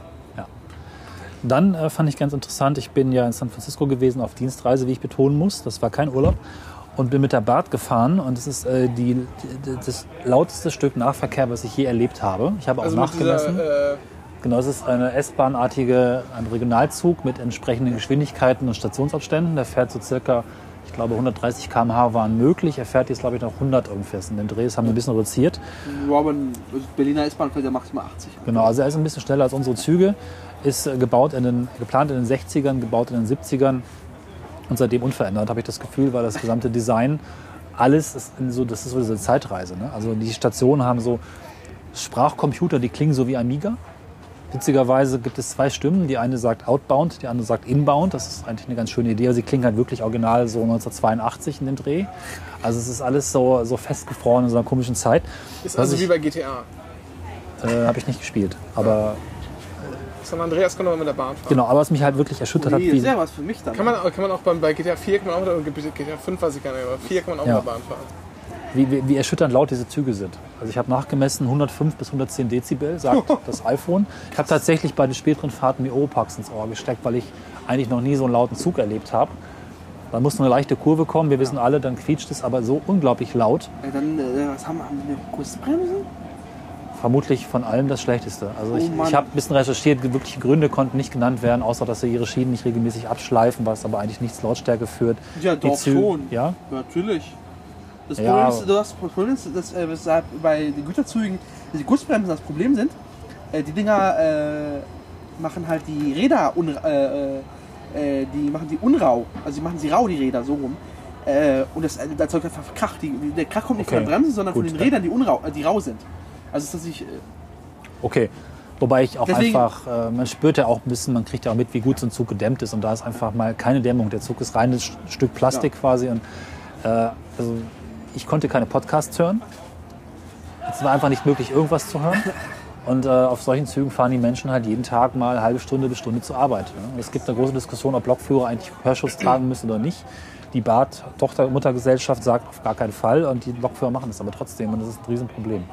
Dann äh, fand ich ganz interessant, ich bin ja in San Francisco gewesen auf Dienstreise, wie ich betonen muss. Das war kein Urlaub. Und bin mit der BART gefahren und es ist äh, die, die, das lauteste Stück Nahverkehr, was ich je erlebt habe. Ich habe auch Also nachgemessen. dieser, äh, Genau, es ist eine S-Bahn-artige, ein Regionalzug mit entsprechenden Geschwindigkeiten und Stationsabständen. Der fährt so circa, ich glaube 130 km/h waren möglich. Er fährt jetzt, glaube ich, noch 100 ungefähr. In den Drehs haben wir ein bisschen reduziert. Robin, Berliner S-Bahn fährt ja maximal 80. Genau, also er ist ein bisschen schneller als unsere Züge. Ist gebaut in den, geplant in den 60ern, gebaut in den 70ern und seitdem unverändert, habe ich das Gefühl, weil das gesamte Design, alles ist so, das ist so diese Zeitreise. Ne? Also die Stationen haben so Sprachcomputer, die klingen so wie Amiga. Witzigerweise gibt es zwei Stimmen. Die eine sagt Outbound, die andere sagt Inbound. Das ist eigentlich eine ganz schöne Idee. Sie klingen halt wirklich original so 1982 in dem Dreh. Also es ist alles so, so festgefroren in so einer komischen Zeit. ist also ich- wie bei GTA. Äh, habe ich nicht gespielt. Aber San Andreas kann man mit der Bahn fahren. genau, aber was mich halt wirklich erschüttert hat, Nee, wie, ist ja was für mich dann. Kann man, kann man auch beim, bei GTA 4 kann man auch mit der, GTA 5 weiß ich gar nicht, aber 4 kann man auch Ja. mit der Bahn fahren. wie, wie, wie erschütternd laut diese Züge sind. Also ich habe nachgemessen 105 bis 110 Dezibel, sagt das iPhone. Ich habe tatsächlich bei den späteren Fahrten mir Oropax ins Ohr gesteckt, weil ich eigentlich noch nie so einen lauten Zug erlebt habe. Da muss nur eine leichte Kurve kommen, wir wissen alle, dann quietscht es aber so unglaublich laut. Äh, dann, äh, was haben, haben wir? Kursbremsen? Vermutlich von allem das Schlechteste. Also ich, Oh ich habe ein bisschen recherchiert, wirkliche Gründe konnten nicht genannt werden, außer dass sie ihre Schienen nicht regelmäßig abschleifen, was aber eigentlich nichts Lautstärke führt. Ja, Die doch Züge- schon. Ja, Natürlich. Das Ja, Problem ist, das Problem ist dass, äh, weshalb bei den Güterzügen die Gussbremsen das Problem sind. Äh, die Dinger äh, machen halt die Räder un, äh, äh, äh, die machen die unrau. Also die machen sie rau, die Räder, so rum. Und das, erzeugt einfach Krach. Die, der Krach kommt nicht Okay. von der Bremse, sondern Gut, von den. Rädern, die, unrau, die rau sind. Also ist das nicht. Äh, Okay. Wobei ich auch Deswegen- einfach, äh, man spürt ja auch ein bisschen, man kriegt ja auch mit, wie gut so ein Zug gedämmt ist. Und da ist einfach mal keine Dämmung. Der Zug ist reines St- Stück Plastik quasi. Und, äh, also ich konnte keine Podcasts hören. Es war einfach nicht möglich, irgendwas zu hören. Und äh, auf solchen Zügen fahren die Menschen halt jeden Tag mal eine halbe Stunde bis Stunde zur Arbeit. Ne? Es gibt eine große Diskussion, ob Lokführer eigentlich Hörschutz tragen müssen oder nicht. Die BART, Tochter- Muttergesellschaft, sagt auf gar keinen Fall und die Lokführer machen das aber trotzdem und das ist ein Riesenproblem.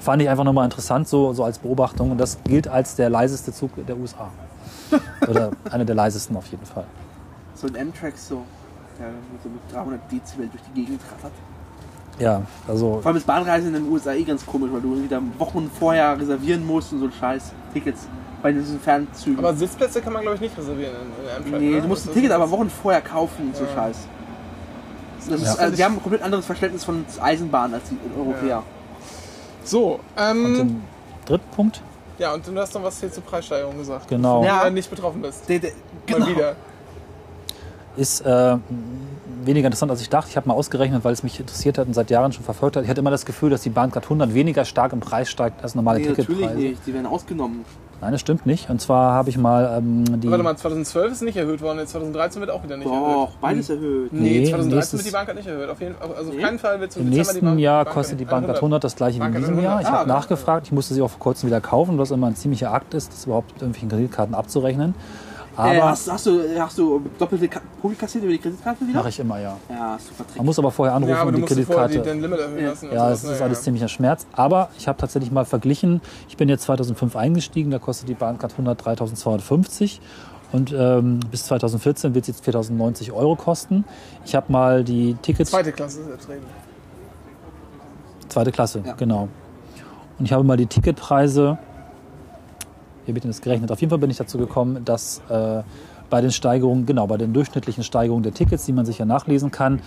Fand ich einfach nochmal interessant, so, so als Beobachtung und das gilt als der leiseste Zug der USA. Oder einer der leisesten auf jeden Fall. so ein M-Track so, der so mit 300 Dezibel durch die Gegend rattert. Ja, also Vor allem ist Bahnreisen in den USA eh ganz komisch, weil du wieder Wochen vorher reservieren musst und so ein Scheiß. Tickets bei diesen Fernzügen. Aber Sitzplätze kann man, glaube ich, nicht reservieren in, in Amtrak. nee, ne? du musst ein Ticket aber Wochen vorher kaufen und so Scheiß. Das ist, Ja. also, die haben ein komplett anderes Verständnis von Eisenbahn als die Europäer. So, und ähm, den dritten Punkt, ja, und du hast noch was hier zur Preissteigerung gesagt. Genau. Wo Ja. nicht betroffen bist. Der, der, Mal wieder. ist äh, weniger interessant, als ich dachte. Ich habe mal ausgerechnet, weil es mich interessiert hat und seit Jahren schon verfolgt hat. Ich hatte immer das Gefühl, dass die Bahncard 100 weniger stark im Preis steigt als normale Nee, natürlich Ticketpreise. nicht. Die werden ausgenommen. Nein, das stimmt nicht. Und zwar habe ich mal ähm, die. Warte mal, 2012 ist nicht erhöht worden, jetzt 2013 wird auch wieder nicht Doch, erhöht. beides erhöht. Nee, Nee, 2013 nächstes- wird die Bahncard nicht erhöht. Auf jeden, also auf Nee? keinen Fall wird zum Im nächsten die Bahn- Jahr Bahncard kostet die Bahncard 100 das gleiche wie in Bahncard diesem Jahr. Ich 100. habe Ah, nachgefragt, ich musste sie auch vor kurzem wieder kaufen, was immer ein ziemlicher Akt ist, das überhaupt mit irgendwelchen Kreditkarten abzurechnen. Aber äh, hast, hast, du, hast du doppelte Punkte kassiert über die Kreditkarte wieder? mache ich immer, ja. Ja, super Trick. Man muss aber vorher anrufen Ja, aber du die musst vorher die, Kreditkarte. dein Limit erhöhen lassen. Ja, es ist alles ziemlicher Schmerz. Aber ich habe tatsächlich mal verglichen. Ich bin jetzt 2005 eingestiegen, da kostet die Bahncard 100 3250. Und ähm, bis 2014 wird sie jetzt 4090 Euro kosten. Ich habe mal die Tickets. Zweite Klasse ist erträglich. Zweite Klasse, Ja. genau. Und ich habe mal die Ticketpreise, wie wird das gerechnet? Auf jeden Fall bin ich dazu gekommen, dass äh, bei den Steigerungen, genau, bei den durchschnittlichen Steigerungen der Tickets, die man sich ja nachlesen kann,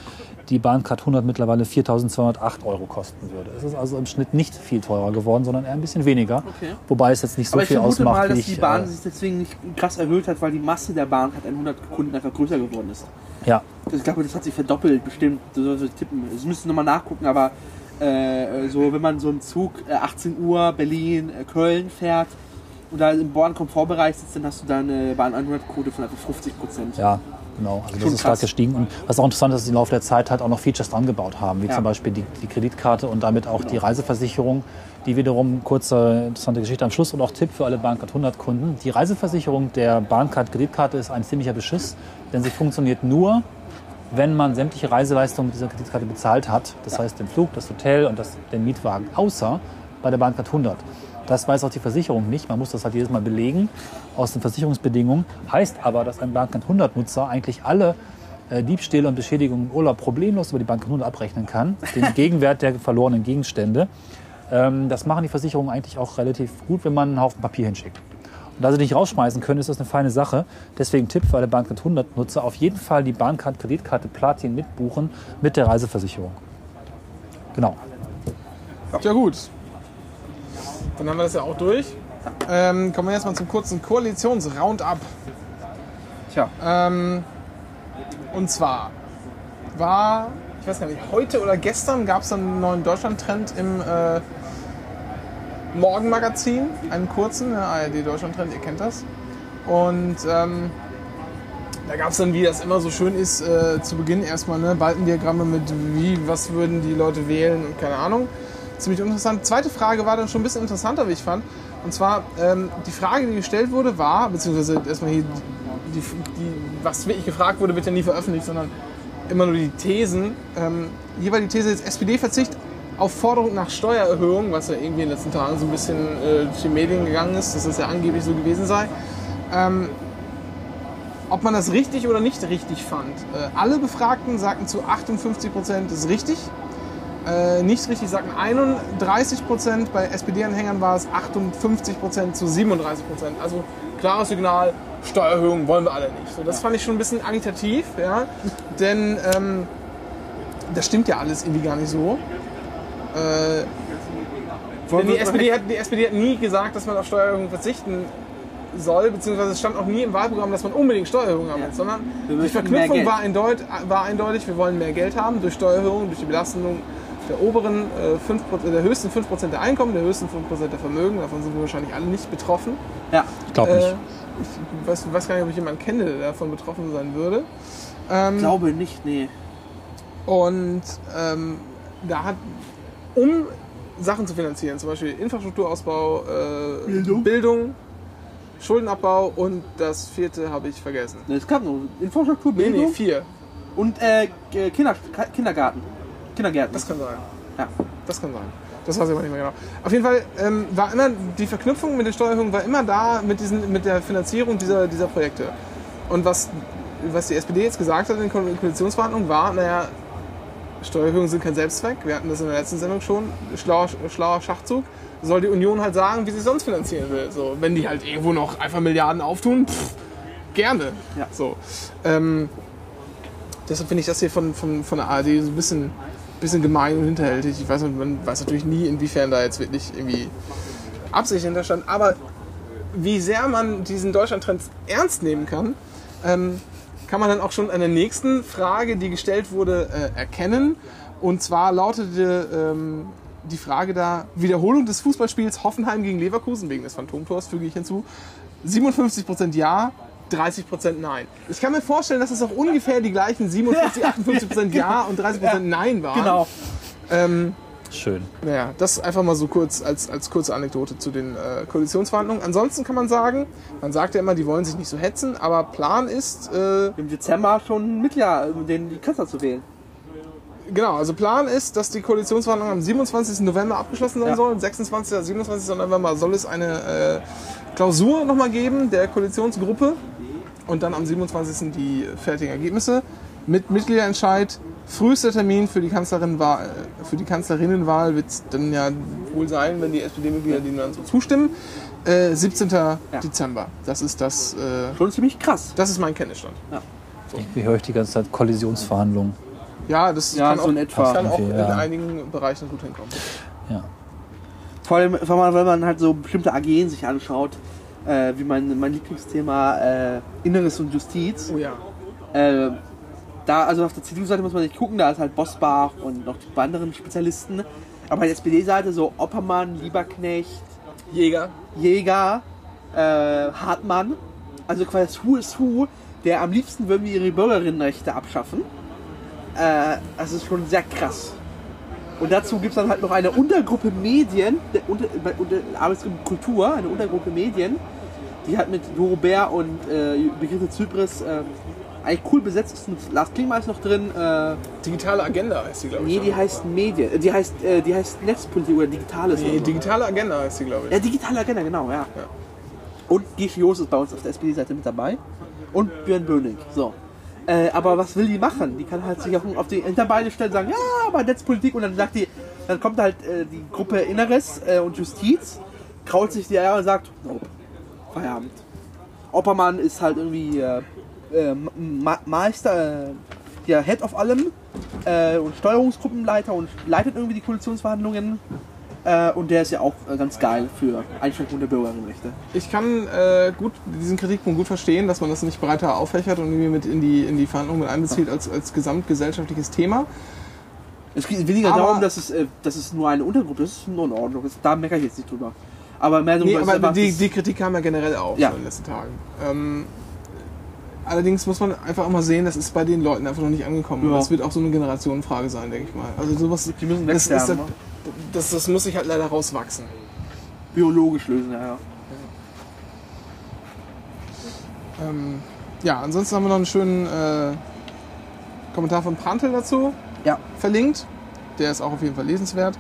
die Bahncard 100 mittlerweile 4.208 Euro kosten würde. Es ist also im Schnitt nicht viel teurer geworden, sondern eher ein bisschen weniger. Okay. Wobei es jetzt nicht so Aber ich viel vermute ausmacht, mal, wie dass ich... die Bahn äh, sich deswegen nicht krass erhöht hat, weil die Masse der Bahn hat 100 Kunden einfach größer geworden ist. Ja, Ich glaube, das hat sich verdoppelt, bestimmt. So, so tippen. Das müsste nochmal nachgucken, aber äh, so, wenn man so einen Zug äh, 18 Uhr Berlin, äh, Köln fährt und da im Born-Komfortbereich sitzt, dann hast du da eine Bahn-100-Quote von etwa 50 Prozent. Ja, genau. Also das ist stark krass. gestiegen. Und was auch interessant ist, dass sie im Laufe der Zeit halt auch noch Features dran gebaut haben, wie Ja. zum Beispiel die, die Kreditkarte und damit auch die Reiseversicherung, die wiederum, kurze interessante Geschichte am Schluss und auch Tipp für alle Bahncard 100 Kunden. Die Reiseversicherung der Bahncard Kreditkarte ist ein ziemlicher Beschiss, denn sie funktioniert nur, wenn man sämtliche Reiseleistungen mit dieser Kreditkarte bezahlt hat. Das heißt den Flug, das Hotel und das, den Mietwagen, außer bei der Bahncard 100. Das weiß auch die Versicherung nicht. Man muss das halt jedes Mal belegen aus den Versicherungsbedingungen. Heißt aber, dass ein Bahncard 100-Nutzer eigentlich alle äh, Diebstähle und Beschädigungen im Urlaub problemlos über die Bahncard 100 abrechnen kann. Den Gegenwert der verlorenen Gegenstände. Ähm, das machen die Versicherungen eigentlich auch relativ gut, wenn man einen Haufen Papier hinschickt. Und da sie dich rausschmeißen können, ist das eine feine Sache. Deswegen Tipp für alle Bahncard 100 Nutzer, auf jeden Fall die Bahncard Kreditkarte Platin mitbuchen mit der Reiseversicherung. Genau. Ja gut. Dann haben wir das ja auch durch. Ähm, kommen wir jetzt mal zum kurzen Koalitions-Roundup. Tja, Ähm, und zwar war, ich weiß gar nicht, heute oder gestern gab es einen neuen Deutschland-Trend im äh, Morgenmagazin, einen kurzen, ARD Deutschland-Trend, ihr kennt das. Und ähm, da gab es dann, wie das immer so schön ist, äh, zu Beginn erstmal ne, Balkendiagramme mit wie, was würden die Leute wählen und keine Ahnung. Ziemlich interessant. Zweite Frage war dann schon ein bisschen interessanter, wie ich fand. Und zwar, ähm, die Frage, die gestellt wurde, war, beziehungsweise erstmal hier, die, die, was wirklich gefragt wurde, wird ja nie veröffentlicht, sondern immer nur die Thesen. Ähm, hier war die These jetzt SPD-Verzicht auf Forderung nach Steuererhöhung, was ja irgendwie in den letzten Tagen so ein bisschen äh, durch die Medien gegangen ist, dass das ja angeblich so gewesen sei. Ähm, ob man das richtig oder nicht richtig fand. Äh, alle Befragten sagten zu 58 Prozent, das ist richtig. Äh, nicht richtig sagten 31 Prozent, bei SPD-Anhängern war es 58 Prozent zu 37 Prozent. Also klares Signal, Steuererhöhung wollen wir alle nicht. So, das fand ich schon ein bisschen agitativ, ja? denn ähm, das stimmt ja alles irgendwie gar nicht so. Äh, denn die SPD, hat, die SPD hat nie gesagt, dass man auf Steuererhöhung verzichten soll, beziehungsweise es stand auch nie im Wahlprogramm, dass man unbedingt Steuererhöhung haben Ja. muss, sondern die Verknüpfung war, eindeut, war eindeutig, wir wollen mehr Geld haben durch Steuererhöhung, durch die Belastung der oberen äh, 5%, der höchsten 5% der Einkommen, der höchsten 5% der Vermögen, davon sind wir wahrscheinlich alle nicht betroffen. Ja, Ich glaube nicht. Äh, ich weiß, weiß gar nicht, ob ich jemanden kenne, der davon betroffen sein würde. Ähm, glaube nicht, nee. und ähm, da hat, um Sachen zu finanzieren, zum Beispiel Infrastrukturausbau, äh, Bildung. Bildung, Schuldenabbau und das vierte habe ich vergessen. Es gab noch Infrastruktur, Nee, Bildung nee, vier. und äh, Kinder, Kindergarten. Kindergärten. Das kann sein. ja. Das kann sein. Das weiß ich aber nicht mehr genau. Auf jeden Fall ähm, war immer die Verknüpfung mit der Steuererhöhung war immer da mit, diesen, mit der Finanzierung dieser, dieser Projekte. Und was, was die SPD jetzt gesagt hat in den Ko- Koalitionsverhandlungen war, naja, Steuererhöhungen sind kein Selbstzweck. Wir hatten das in der letzten Sendung schon. Schlauer, schlauer Schachzug. Soll die Union halt sagen, wie sie sonst finanzieren will. So, wenn die halt irgendwo noch einfach Milliarden auftun, pff, gerne. Ja. So. Ähm, deshalb finde ich das hier von, von, von der ARD so ein bisschen, bisschen gemein und hinterhältig. Ich weiß, man weiß natürlich nie, inwiefern da jetzt wirklich irgendwie Absicht hinterstand. Aber wie sehr man diesen Deutschland-Trend ernst nehmen kann, ähm, kann man dann auch schon an der nächsten Frage, die gestellt wurde, äh, erkennen. Und zwar lautete ähm, die Frage da, Wiederholung des Fußballspiels Hoffenheim gegen Leverkusen, wegen des Phantomtors füge ich hinzu, 57% Ja, 30% Nein. Ich kann mir vorstellen, dass es auch ungefähr die gleichen 57, 58% Ja und 30% Nein waren. Genau. Ähm, Schön. naja, das einfach mal so kurz als, als kurze Anekdote zu den äh, Koalitionsverhandlungen. Ansonsten kann man sagen, man sagt ja immer, die wollen sich nicht so hetzen, aber Plan ist, äh, Im Dezember schon Mitglieder, um den die Kanzler zu wählen. genau, also Plan ist, dass die Koalitionsverhandlungen am 27. November abgeschlossen sein Ja. sollen. 26. oder 27. November soll es eine äh, Klausur nochmal geben der Koalitionsgruppe und dann am 27. die fertigen Ergebnisse mit Mitgliederentscheid. Frühester Termin für die, Kanzlerinnenwahl, für die Kanzlerinnenwahl wird es dann ja wohl sein, wenn die SPD-Mitglieder dem dann so zustimmen. Äh, 17. Dezember. Das ist das. Äh, Schon ziemlich krass. das ist mein Kenntnisstand. Irgendwie höre ich die ganze Zeit Kollisionsverhandlungen. Ja, das Ja, kann, so auch, in etwa. kann auch in ja. einigen Bereichen gut hinkommen. Ja. Vor allem, wenn man, wenn man halt so bestimmte AGen sich anschaut, äh, wie mein, mein Lieblingsthema äh, Inneres und Justiz. Oh ja. Äh, da, also auf der CDU-Seite muss man nicht gucken, da ist halt Bosbach und noch die anderen Spezialisten. Aber bei der SPD-Seite so Oppermann, Lieberknecht, Jäger. Jäger, äh, Hartmann, also quasi das Who is Who, der am liebsten würden wir ihre Bürgerinnenrechte abschaffen. Äh, das ist schon sehr krass. Und dazu gibt es dann halt noch eine Untergruppe Medien, der unter, unter, Arbeitsgruppe Kultur, eine Untergruppe Medien, die halt mit Doro Bär und äh, Brigitte Zypris äh, eigentlich cool besetzt ist. Und Lars Klingbeil ist noch drin. Äh, Digitale Agenda heißt sie, glaube ich. nee, die heißt Medien, äh, die heißt, äh, die heißt Netzpolitik oder Digitales. Nee, oder digitale Agenda heißt sie, glaube ich. Ja, digitale Agenda, genau, ja. Und Gies Joos ist bei uns auf der SPD-Seite mit dabei. Und Björn Böning. So. Äh, aber was will die machen? Die kann halt sich auch auf die Hinterbeine stellen und sagen, ja, aber Netzpolitik. Und dann sagt die, dann kommt halt äh, die Gruppe Inneres äh, und Justiz, kraut sich die Eier und sagt, nope, Feierabend. Oppermann ist halt irgendwie äh, äh, Ma Meister, äh, der Head of allem äh, und Steuerungsgruppenleiter und leitet irgendwie die Koalitionsverhandlungen. Äh, und der ist ja auch äh, ganz geil für Einschränkung der Bürgerinnenrechte. Ich kann gut diesen Kritikpunkt gut verstehen, dass man das nicht breiter auffächert und irgendwie mit in die, in die Verhandlungen mit einbezieht als, als gesamtgesellschaftliches Thema. Es geht weniger Aber- darum, dass es, dass es nur eine Untergruppe ist, das ist nur in Ordnung. Da meckere ich jetzt nicht drüber. Aber mehr darüber Nee, aber die, das- die Kritik kam ja generell auf Ja. in den letzten Tagen. Ähm, allerdings muss man einfach auch mal sehen, das ist bei den Leuten einfach noch nicht angekommen. Ja. Das wird auch so eine Generationenfrage sein, denke ich mal. Also sowas, die müssen das, wegsterben. das, ne? das, das muss sich halt leider rauswachsen. Biologisch lösen, ja. ja. Ähm, ja, ansonsten haben wir noch einen schönen äh, Kommentar von Prantl dazu Ja. verlinkt. Der ist auch auf jeden Fall lesenswert.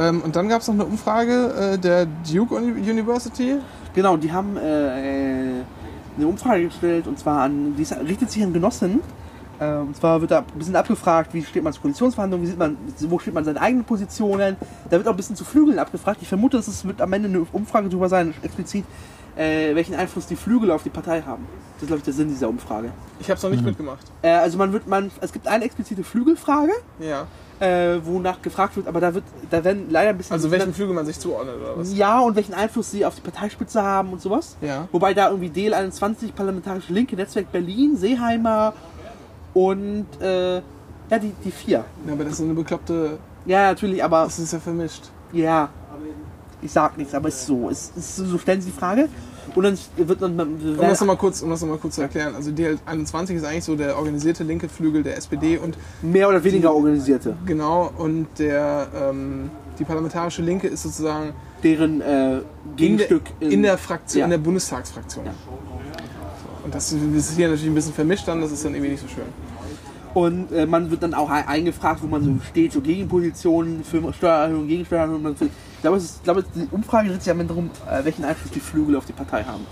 Ähm, und dann gab es noch eine Umfrage äh, der Duke Uni- University. Genau, die haben äh, äh, eine Umfrage gestellt und zwar an, die ist- richtet sich an Genossen. Äh, und zwar wird da ein bisschen abgefragt, wie steht man zu Koalitionsverhandlungen, wie sieht man, wo steht man seine eigenen Positionen. Da wird auch ein bisschen zu Flügeln abgefragt. Ich vermute, dass es wird am Ende eine Umfrage darüber sein, explizit, äh, welchen Einfluss die Flügel auf die Partei haben. Das ist, glaube ich, der Sinn dieser Umfrage. Ich habe es noch nicht mitgemacht. Äh, also man wird, man, es gibt eine explizite Flügelfrage, Ja. Äh, wonach gefragt wird, aber da wird, da werden leider ein bisschen. Also welchen Flügel man sich zuordnet oder was? Ja, und welchen Einfluss sie auf die Parteispitze haben und sowas. Ja. Wobei da irgendwie DL21, Parlamentarische Linke, Netzwerk Berlin, Seeheimer und äh, ja, die, die vier. Ja, aber das ist so eine bekloppte. Ja, natürlich, aber Das ist ja vermischt. ja, ich sag nichts, aber es ist so. Es ist so, so stellen sie die Frage und dann wird dann. Um das nochmal kurz, um das noch mal kurz zu erklären. Also DL21 ist eigentlich so der organisierte linke Flügel der SPD und mehr oder weniger organisierte. genau und der ähm, die parlamentarische Linke ist sozusagen Deren äh, in der, Gegenstück in der Fraktion, Ja. in der Bundestagsfraktion. So. Und das ist hier natürlich ein bisschen vermischt dann, das ist dann irgendwie nicht so schön. Und äh, man wird dann auch ein- eingefragt, wo man so steht, so Gegenpositionen für Steuererhöhung, Gegensteuererhöhung. Man- Ich glaube, ist, ich glaube, die Umfrage dreht sich am Ende darum, äh, welchen Einfluss die Flügel auf die Partei haben.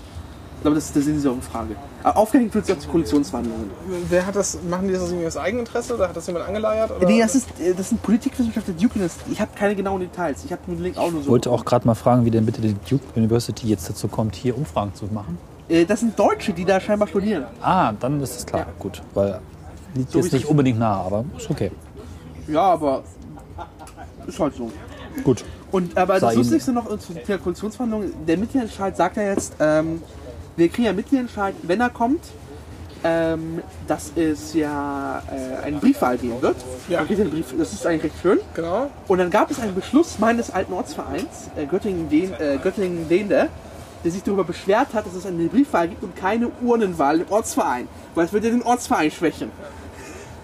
Ich glaube, das ist der Sinn dieser Umfrage. Aber aufgehängt wird sie auf die Koalitionsverhandlungen. Wer hat das, machen die das aus irgendwie aus Eigeninteresse oder hat das jemand angeleiert? Oder? Nee, das, ist, äh, das sind Politikwissenschaftler der Duke University. Ich habe keine genauen Details. Ich habe den Link auch nur Ich so. wollte auch gerade mal fragen, wie denn bitte die Duke University jetzt dazu kommt, hier Umfragen zu machen. Äh, das sind Deutsche, die da scheinbar studieren. Ah, dann ist es klar. Gut, weil liegt So jetzt nicht unbedingt nah, aber ist okay. Ja, aber ist halt so. Gut. Und aber das Lustigste noch zu der Koalitionsverhandlung, der Mitgliederentscheid sagt ja jetzt, ähm, wir kriegen ja einen Mitgliederentscheid, wenn er kommt, ähm, dass es ja äh, eine Briefwahl geben wird. Ja. Einen Brief, das ist eigentlich recht schön. Genau. Und dann gab es einen Beschluss meines alten Ortsvereins, äh, Göttingen-Dehn- äh, Göttingen-Dehende, der sich darüber beschwert hat, dass es eine Briefwahl gibt und keine Urnenwahl im Ortsverein. Weil es würde ja den Ortsverein schwächen.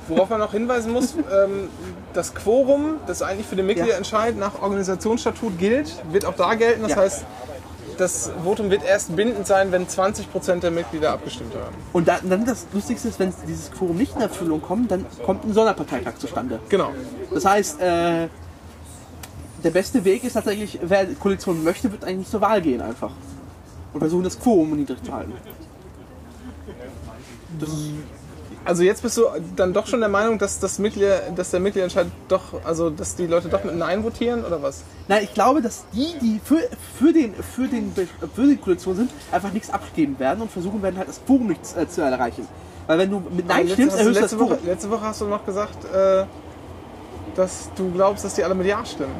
Worauf man noch hinweisen muss, ähm, das Quorum, das eigentlich für den Mitgliederentscheid nach Organisationsstatut gilt, wird auch da gelten. Das Ja. heißt, das Votum wird erst bindend sein, wenn 20% der Mitglieder abgestimmt haben. Und da, dann das Lustigste ist, wenn dieses Quorum nicht in Erfüllung kommt, dann kommt ein Sonderparteitag zustande. Genau. Das heißt, äh, der beste Weg ist tatsächlich, wer die Koalition möchte, wird eigentlich zur Wahl gehen einfach. Und versuchen, das Quorum niedrig zu halten. Also jetzt bist du dann doch schon der Meinung, dass, das Mitglieder, dass der Mitgliederentscheid doch, also dass die Leute doch mit Nein votieren oder was? Nein, ich glaube, dass die, die für, für, den, für, den, für die Koalition sind, einfach nichts abgeben werden und versuchen werden, halt das Quorum nicht äh, zu erreichen. Weil wenn du mit Nein stimmst, erhöhst du das letzte, Woche, letzte Woche hast du noch gesagt, äh, dass du glaubst, dass die alle mit Ja stimmen.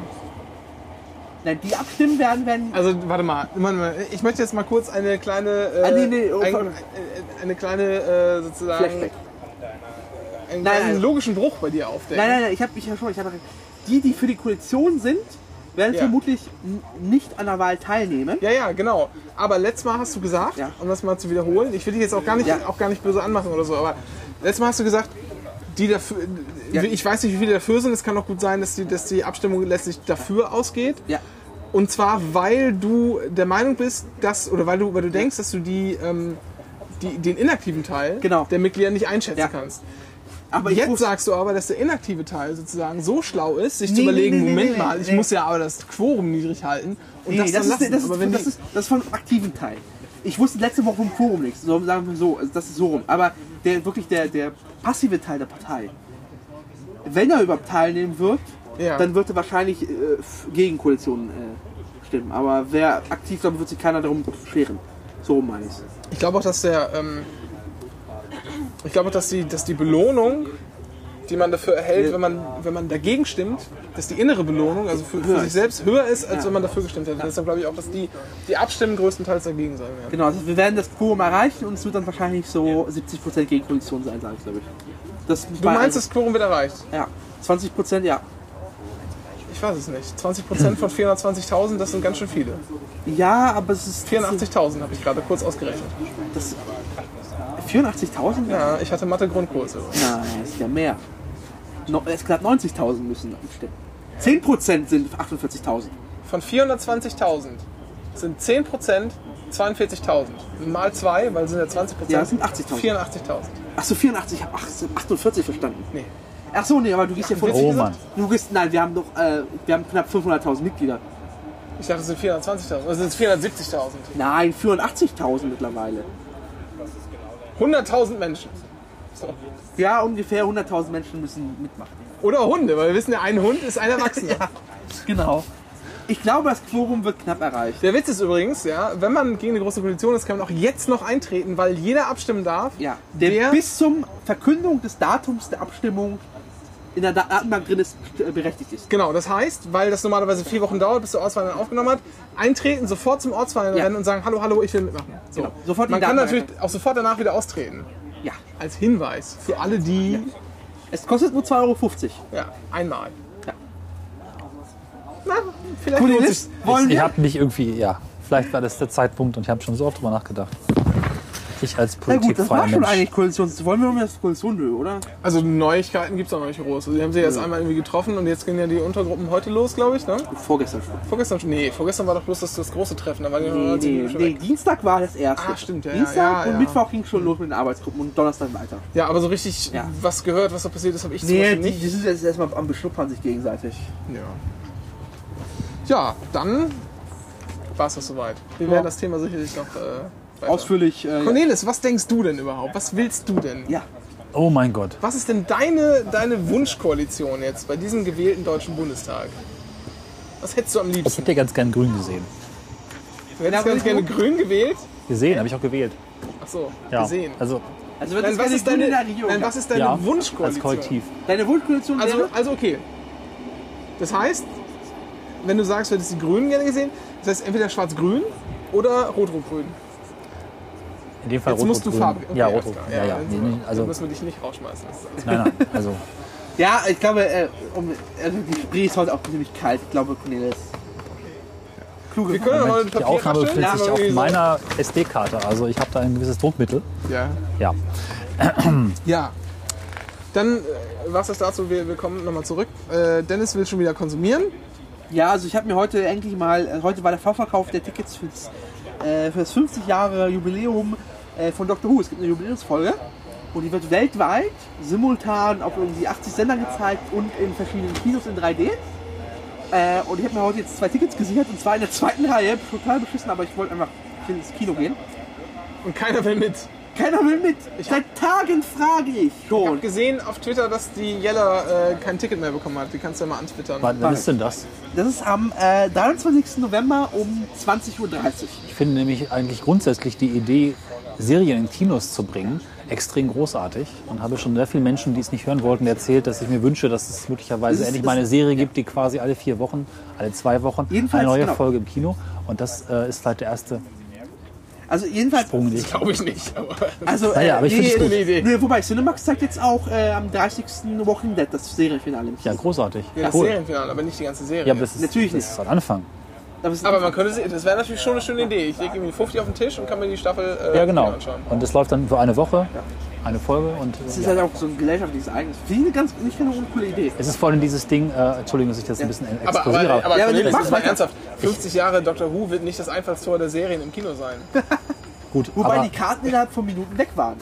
Nein, die abstimmen werden, wenn. Also warte mal, ich möchte jetzt mal kurz eine kleine, äh, Ah, nee, nee, oh, ein, äh, eine kleine äh, sozusagen Flashback. Einen, Nein, einen nein. logischen Bruch bei dir aufdecken. Nein, nein, nein, ich habe mich ja schon, ich habe die, die für die Koalition sind, werden Ja. vermutlich nicht an der Wahl teilnehmen. Ja, ja, genau. Aber letztes Mal hast du gesagt, Ja. um das mal zu wiederholen, ich will dich jetzt auch gar nicht, Ja. auch gar nicht böse anmachen oder so, aber letztes Mal hast du gesagt, die dafür, ich weiß nicht, wie viele dafür sind. Es kann auch gut sein, dass die, dass die Abstimmung letztlich dafür ausgeht. Ja. Und zwar, weil du der Meinung bist, dass, oder weil du, weil du denkst, dass du die, ähm, die, den inaktiven Teil Genau. der Mitglieder nicht einschätzen kannst. Aber Jetzt wusste- sagst du aber, dass der inaktive Teil sozusagen so schlau ist, sich Nee, zu überlegen, nee, nee, Moment mal, ich muss ja aber das Quorum niedrig halten und das das, ist, das, ist, das, die, ist, das ist vom aktiven Teil. Ich wusste letzte Woche vom Quorum nichts, so, sagen wir so, also das ist so rum. Aber der, wirklich der, der passive Teil der Partei, wenn er überhaupt teilnehmen wird, Ja. dann wird er wahrscheinlich äh, gegen Koalitionen äh, stimmen. Aber wer aktiv dann wird sich keiner darum scheren. So rum meine ich Ich glaube auch, dass der, ähm, ich glaube dass die, dass die Belohnung, die man dafür erhält, wenn man, wenn man dagegen stimmt, dass die innere Belohnung, also für, für sich selbst höher ist, als wenn man dafür gestimmt hätte. Deshalb glaube ich auch, dass die, die Abstimmen größtenteils dagegen sein werden. Genau, also wir werden das Quorum erreichen und es wird dann wahrscheinlich so 70% gegen Koalition sein, sage ich glaube ich. Das Du meinst, das Quorum wird erreicht? Ja, 20% ja. Ich weiß es nicht. 20% von 420.000, das sind ganz schön viele. Ja, aber es ist... 84.000 habe ich gerade kurz ausgerechnet. Das, 84.000? Ja, ich hatte Mathe-Grundkurse. Nein, das ist ja mehr. No, es knapp 90.000 müssen stimmen. 10% sind 48.000. Von 420.000 sind 10% 42.000. Mal 2, weil es sind ja 20%. Ja, das sind 80.000. 84.000. Achso, 84, ich habe 48 verstanden. Nee. Ach so, nee, aber du gehst ja von... Oh Mann. Du gehst, nein, wir haben doch, äh, wir haben knapp 500.000 Mitglieder. Ich dachte, es sind 420.000. Also sind es 470.000. Nein, 84.000 mittlerweile. 100.000 Menschen. So. Ja, ungefähr 100.000 Menschen müssen mitmachen. Oder Hunde, weil wir wissen ja, ein Hund ist ein Erwachsener. Ja, genau. Ich glaube, das Quorum wird knapp erreicht. Der Witz ist übrigens, ja, wenn man gegen eine große Koalition ist, kann man auch jetzt noch eintreten, weil jeder abstimmen darf. Ja, der Wer- bis zum Verkündung des Datums der Abstimmung in der Datenbank drin ist, äh, berechtigt ist. Genau, das heißt, weil das normalerweise vier Wochen dauert, bis der Ortsverein dann aufgenommen hat, eintreten, sofort zum Ortsverein Ja. rennen und sagen, hallo, hallo, ich will mitmachen. So. Genau, sofort Man kann natürlich auch sofort danach wieder austreten. Ja. Als Hinweis für alle, die Es kostet nur 2,50 Euro. Ja, einmal. Ja. Na, vielleicht sich. wollen Ich wir? habe mich irgendwie, ja, vielleicht war das der Zeitpunkt und ich habe schon so oft drüber nachgedacht. Ich als Na gut, das war schon Mensch. eigentlich Koalitions... Wollen wir um das Koalition, nö, oder? Also Neuigkeiten gibt es auch noch nicht groß. Also, die haben sich jetzt einmal irgendwie getroffen und jetzt gehen ja die Untergruppen heute los, glaube ich. Ne? Vorgestern schon. Vorgestern schon. Nee, vorgestern war doch bloß das, das große Treffen. Da waren die Nee, nee, nee. Dienstag war das erste. Ah, stimmt, ja, ja, Dienstag ja, und ja. Mittwoch ging schon los mit den Arbeitsgruppen und Donnerstag weiter. Ja, aber so richtig Ja. was gehört, was da passiert ist, habe ich zum Nee, Beispiel die, nicht. die sind jetzt erstmal am Beschnuppern sich gegenseitig. Ja. ja, dann war es das soweit. Wir Ja. werden das Thema sicherlich noch äh, weiter. Ausführlich. Äh, Cornelis, was denkst du denn überhaupt? Was willst du denn? ja. Oh mein Gott. Was ist denn deine, deine Wunschkoalition jetzt bei diesem gewählten Deutschen Bundestag? Was hättest du am Ich liebsten? hätte ganz gern grün gesehen. Du hättest ganz gerne grün gewählt? Gesehen, habe ich auch gewählt. Ach so, Ja. gesehen. Also, Also wird das was, ist deine, gab. was ist deine ja, als Wunschkoalition? Kollektiv. Deine Wunschkoalition Also, wäre? also okay. Das heißt, wenn du sagst, du hättest die Grünen gerne gesehen, das heißt entweder schwarz-grün oder rot-rot-grün. In dem Fall Jetzt rot, musst du grün. Farbe. okay, ja, rot, rot. Ja, ja. dann Nee, dann also, müssen wir dich nicht rausschmeißen. Nein, nein. Also, Ja, ich glaube, äh, um, also die Spree ist heute auch ziemlich kalt. Ich glaube, Cornelis. Kluge Wir können ein die Aufnahme befindet sich auf meiner SD-Karte. Also, ich habe da ein gewisses Druckmittel. Ja. Ja. Ja. Dann, äh, was ist dazu? Wir, wir kommen nochmal zurück. Äh, Dennis will schon wieder konsumieren. Ja, also ich habe mir heute endlich mal, äh, heute war der Vorverkauf der Tickets fürs, äh, für das 50 Jahre Jubiläum äh, von Doctor Who. Es gibt eine Jubiläumsfolge und die wird weltweit simultan auf irgendwie 80 Sendern gezeigt und in verschiedenen Kinos in 3D. Äh, und ich habe mir heute jetzt zwei Tickets gesichert und zwar in der zweiten Reihe. Total beschissen, aber ich wollte einfach ins Kino gehen. Und keiner will mit. Keiner will mit. Ich Seit Tagen frage ich Ich habe gesehen auf Twitter, dass die Jella äh, kein Ticket mehr bekommen hat. Die kannst du ja mal antwittern. Wann, wann ist denn das? Das ist am äh, 23. November um 20.30 Uhr. Ich finde nämlich eigentlich grundsätzlich die Idee, Serien in Kinos zu bringen, extrem großartig. Und habe schon sehr vielen Menschen, die es nicht hören wollten, erzählt, dass ich mir wünsche, dass es möglicherweise endlich mal eine Serie gibt, die quasi alle vier Wochen, alle zwei Wochen Jedenfalls, eine neue genau. Folge im Kino. Und das äh, ist vielleicht der erste Also jedenfalls. Sprunglich. Glaube ich nicht. Aber Also, Naja, aber ich find's gut. Eine Idee. Nee, wobei, Cinemax zeigt jetzt auch äh, am 30. Walking Dead das Serienfinale. Ja, großartig. ja, das cool. Serienfinale, aber nicht die ganze Serie. Ja, aber das ist, Natürlich das nicht. ist ein Anfang. Aber, ist man könnte sie, das wäre natürlich schon eine schöne Idee. Ich lege irgendwie 50 auf den Tisch und kann mir die Staffel äh, Ja, genau. anschauen. Und das läuft dann für eine Woche, eine Folge und es ist ja. halt auch so ein gesellschaftliches Ereignis. Finde ich eine ganz, nicht keine uncoole Idee. es ist vor allem dieses Ding, äh, Entschuldigung, dass ich das ein bisschen Aber, aber, explosiere. aber, aber Ja, aber Cornelis, mach jetzt mal ernsthaft. 50 Jahre Doctor Who wird nicht das Einfallstor der Serien im Kino sein. gut, Wobei aber, die Karten innerhalb von Minuten weg waren.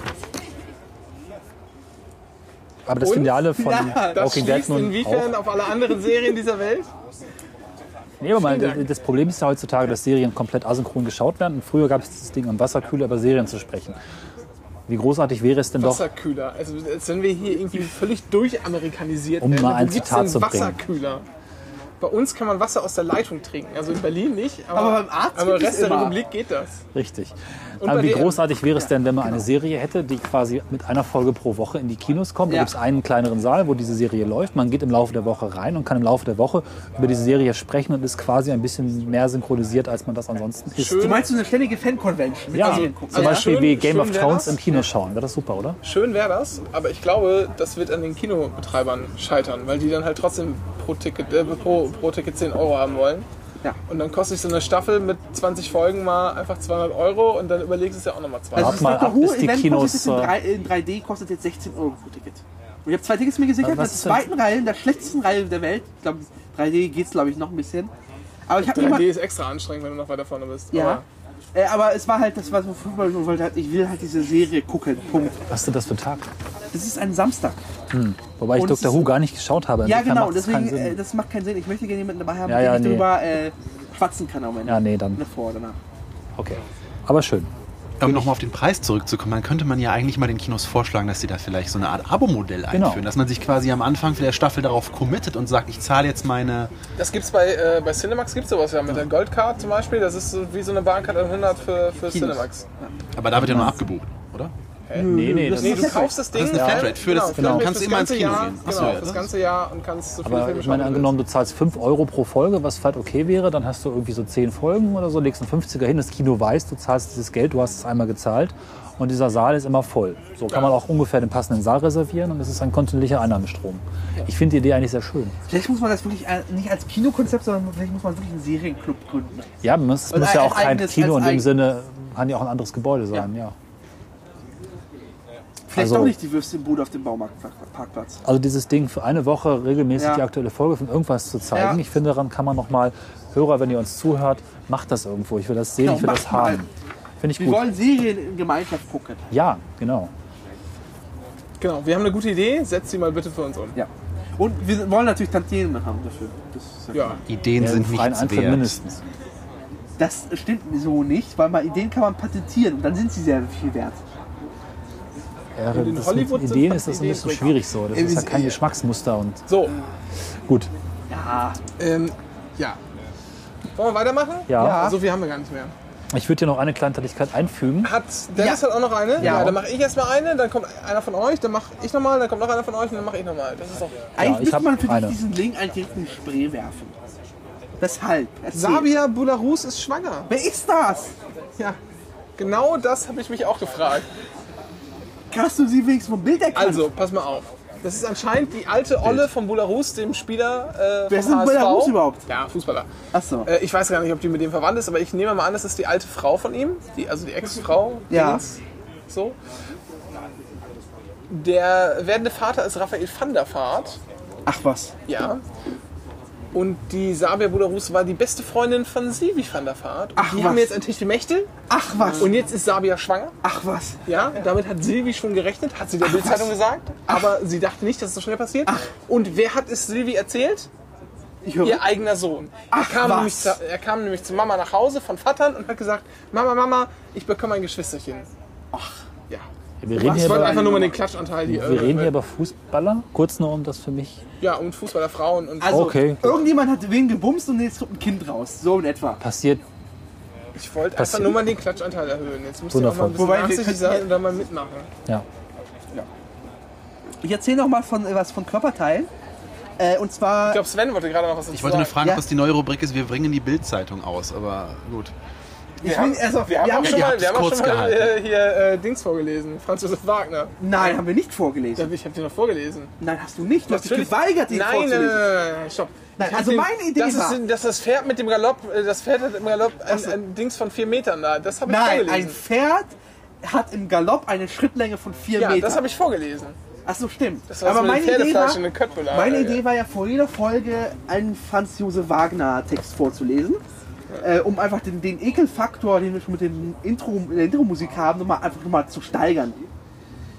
aber das? Finale von Ja, Das Walking Dead nun inwiefern auch. auf alle anderen Serien dieser Welt? Nee, aber Dank. das Problem ist ja heutzutage, dass Serien komplett asynchron geschaut werden. Und früher gab es das Ding am Wasserkühler über Serien zu sprechen. Wie großartig wäre es denn doch, Wasserkühler. Also als wenn wir hier irgendwie völlig durchamerikanisiert Um werden. mal ein Zitat zu bringen. Wasserkühler? Bei uns kann man Wasser aus der Leitung trinken. Also in Berlin nicht, aber, Aber beim Arzt aber Rest der. Republik geht das. richtig. Und Aber wie großartig wäre es denn, wenn man eine Serie hätte, die quasi mit einer Folge pro Woche in die Kinos kommt? Da Ja. gibt es einen kleineren Saal, wo diese Serie läuft. Man geht im Laufe der Woche rein und kann im Laufe der Woche über diese Serie sprechen und ist quasi ein bisschen mehr synchronisiert, als man das ansonsten ist. Schön. Du meinst so eine ständige Fan-Convention? mit Ja, gucken? zum also Beispiel wie Game schön of Thrones im Kino schauen. Wäre das super, oder? Schön wäre das, aber ich glaube, das wird an den Kinobetreibern scheitern, weil die dann halt trotzdem pro Ticket, äh, pro, pro Ticket 10 Euro haben wollen. Ja. Und dann kostet sich so eine Staffel mit 20 Folgen mal einfach 200 Euro und dann überlegst du es ja auch nochmal zwei. Also Wart das mal Doctor ab, bis die Who-Event in, äh, 3, in 3D kostet jetzt 16 Euro pro Ticket. Und ich habe zwei Tickets mir gesichert, in der zweiten Reihe, in der schlechtesten Reihe der Welt. Ich glaube, 3D geht's glaube ich noch ein bisschen. Aber ich habe mir 3D mal, ist extra anstrengend, wenn du noch weiter vorne bist. ja, Aber äh, aber es war halt, das so Fußball, ich wollte halt, ich will halt diese Serie gucken. Punkt. Was ist denn das für ein Tag? Das ist ein Samstag. Wobei ich Und Dr. Who gar nicht geschaut habe. Ja, genau. macht Deswegen, Sinn. äh, das macht keinen Sinn. Ich möchte gerne jemanden dabei haben, Ja, ja, ich nee. darüber äh, schwatzen kann am Ende. Ja, nee, dann. Davor, danach. Okay. Aber schön. Um nochmal auf den Preis zurückzukommen, dann könnte man ja eigentlich mal den Kinos vorschlagen, dass sie da vielleicht so eine Art Abo-Modell einführen. Genau. Dass man sich quasi am Anfang der Staffel darauf committet und sagt, ich zahle jetzt meine. das gibt's bei, äh, bei Cinemax gibt's sowas ja mit der Goldcard zum Beispiel. Das ist so wie so eine Bahncard 100 für, für Cinemax. Aber da wird ja nur abgebucht, oder? Nee, nee, das Nee, ist du Flatrate. kaufst das Ding. Das ist eine ja, Flatrate für das- genau, genau, kannst fürs immer ins ganze Kino Jahr, gehen. Ach so, Genau, ja, das das- ganze Jahr und kannst so viele Aber Filme ich meine, du angenommen, du zahlst 5 Euro pro Folge, was vielleicht okay wäre, dann hast du irgendwie so 10 Folgen oder so, legst einen 50er hin, das Kino weiß, du zahlst dieses Geld, du hast es einmal gezahlt und dieser Saal ist immer voll. So kann man auch ungefähr den passenden Saal reservieren und es ist ein kontinuierlicher Einnahmestrom. Ich finde die Idee eigentlich sehr schön. Vielleicht muss man das wirklich nicht als Kinokonzept, sondern vielleicht muss man wirklich einen Serienclub gründen. Ja, es muss, ja auch kein eigenes- Kino in dem Sinne, kann ja auch ein anderes Gebäude sein, ja. Vielleicht Also- doch nicht die Würstchenbude auf dem Baumarktparkplatz. Also dieses Ding für eine Woche regelmäßig Ja. die aktuelle Folge von irgendwas zu zeigen. Ja. Ich finde, daran kann man noch mal, Hörer, wenn ihr uns zuhört, macht das irgendwo. Ich will das sehen, Genau, ich will das macht mal. haben. Finde ich Wir gut. wollen Serien in Gemeinschaft gucken. Ja, genau. Genau, wir haben eine gute Idee, setzt sie mal bitte für uns um. Ja. Und wir wollen natürlich Tantiemen haben dafür. Das, ist ja Ja, Ideen Ja, sind nichts Eintritt wert. mindestens. Das stimmt so nicht, weil mal Ideen kann man patentieren und dann sind sie sehr viel wert. Ja, Und in Hollywood mit Ideen ist das ein bisschen schwierig so. Das ist ja kein äh, Geschmacksmuster und so, gut. Ja. ähm, ja. Wollen wir weitermachen? Ja. So viel haben wir gar nicht mehr. Ich würde hier noch eine Kleinteiligkeit einfügen. Hat Dennis Ja. hat auch noch eine? Ja. dann mache ich erstmal eine, dann kommt einer von euch, dann mache ich nochmal, dann kommt noch einer von euch und dann mache ich nochmal. Das ist doch. Eigentlich ich müsste man für eine. diesen Link eigentlich die Spree werfen. Weshalb? Erzähl. Sabia Bularus ist schwanger. Wer ist das? Ja. Genau das habe ich mich auch gefragt. Hast du sie wenigstens vom Bild erkannt? Also, pass mal auf. Das ist anscheinend die alte Olle von Bularus, dem Spieler äh, Wer ist denn. Bularus überhaupt? Ja, Fußballer. Achso. Äh, ich weiß gar nicht, ob die mit dem verwandt ist, aber ich nehme mal an, das ist die alte Frau von ihm, die, also die Ex-Frau. Ja. So. Der werdende Vater ist Raphael van der Vaart. Ach was. Ja. Und die Sabia Bularus war die beste Freundin von Silvi van der Vaart. Und Ach, die was. haben jetzt ein Techtelmechtel. Ach was. Und jetzt ist Sabia schwanger. Ach was. Ja, damit hat Silvi schon gerechnet, hat sie der Bildzeitung gesagt. Aber sie dachte nicht, dass es so schnell passiert. Und wer hat es Silvi erzählt? Ihr eigener Sohn. Ach, er, kam was. nämlich zu, er kam nämlich zu Mama nach Hause von Vattern und hat gesagt, Mama, Mama, ich bekomme ein Geschwisterchen. Ach, ja. Wir reden, Ich hier wollte einfach nur mal den Klatschanteil hier. wir reden hier über Fußballer. Kurz nur, um das für mich. Ja, und Fußballerfrauen und Also, Okay. irgendjemand hat wen gebumst und jetzt kommt ein Kind raus. So in etwa. Passiert. ich wollte einfach nur mal den Klatschanteil erhöhen. Jetzt müsst ihr auch mal ein bisschen Wobei, wir könnten sein und da mal mitmachen. Ja. Ich erzähle noch mal von äh, was von Körperteilen. Äh, und zwar. Ich glaube, Sven wollte gerade noch was dazu Ich wollte nur sagen. fragen, Ja. was die neue Rubrik ist. Wir bringen die Bildzeitung aus, aber gut. Ich bin, also, Wir haben auch schon ihr mal, wir haben kurz schon mal äh, hier äh, Dings vorgelesen. Franz Josef Wagner. Nein, haben wir nicht Ja, vorgelesen. ich habe dir noch vorgelesen. Nein, hast du nicht. Du hast dich geweigert, ihn nein, nein, nein, vorzulesen. nein, nein, stopp. Nein, also den- meine Idee das war- Ist, dass das Pferd mit dem Galopp, äh, das Pferd hat im Galopp ein, ein Dings von vier Metern da. Das habe ich Nein, ein vorgelesen. Pferd hat im Galopp eine Schrittlänge von 4 ja, Metern. das habe ich vorgelesen. Ach so, stimmt. Das war Aber meine Idee, war, meine Idee war ja vor jeder Folge einen Franz Josef Wagner Text vorzulesen. Äh, um einfach den, den Ekelfaktor, den wir schon mit dem Intro, in der Intro-Musik haben, nochmal, einfach nochmal zu steigern.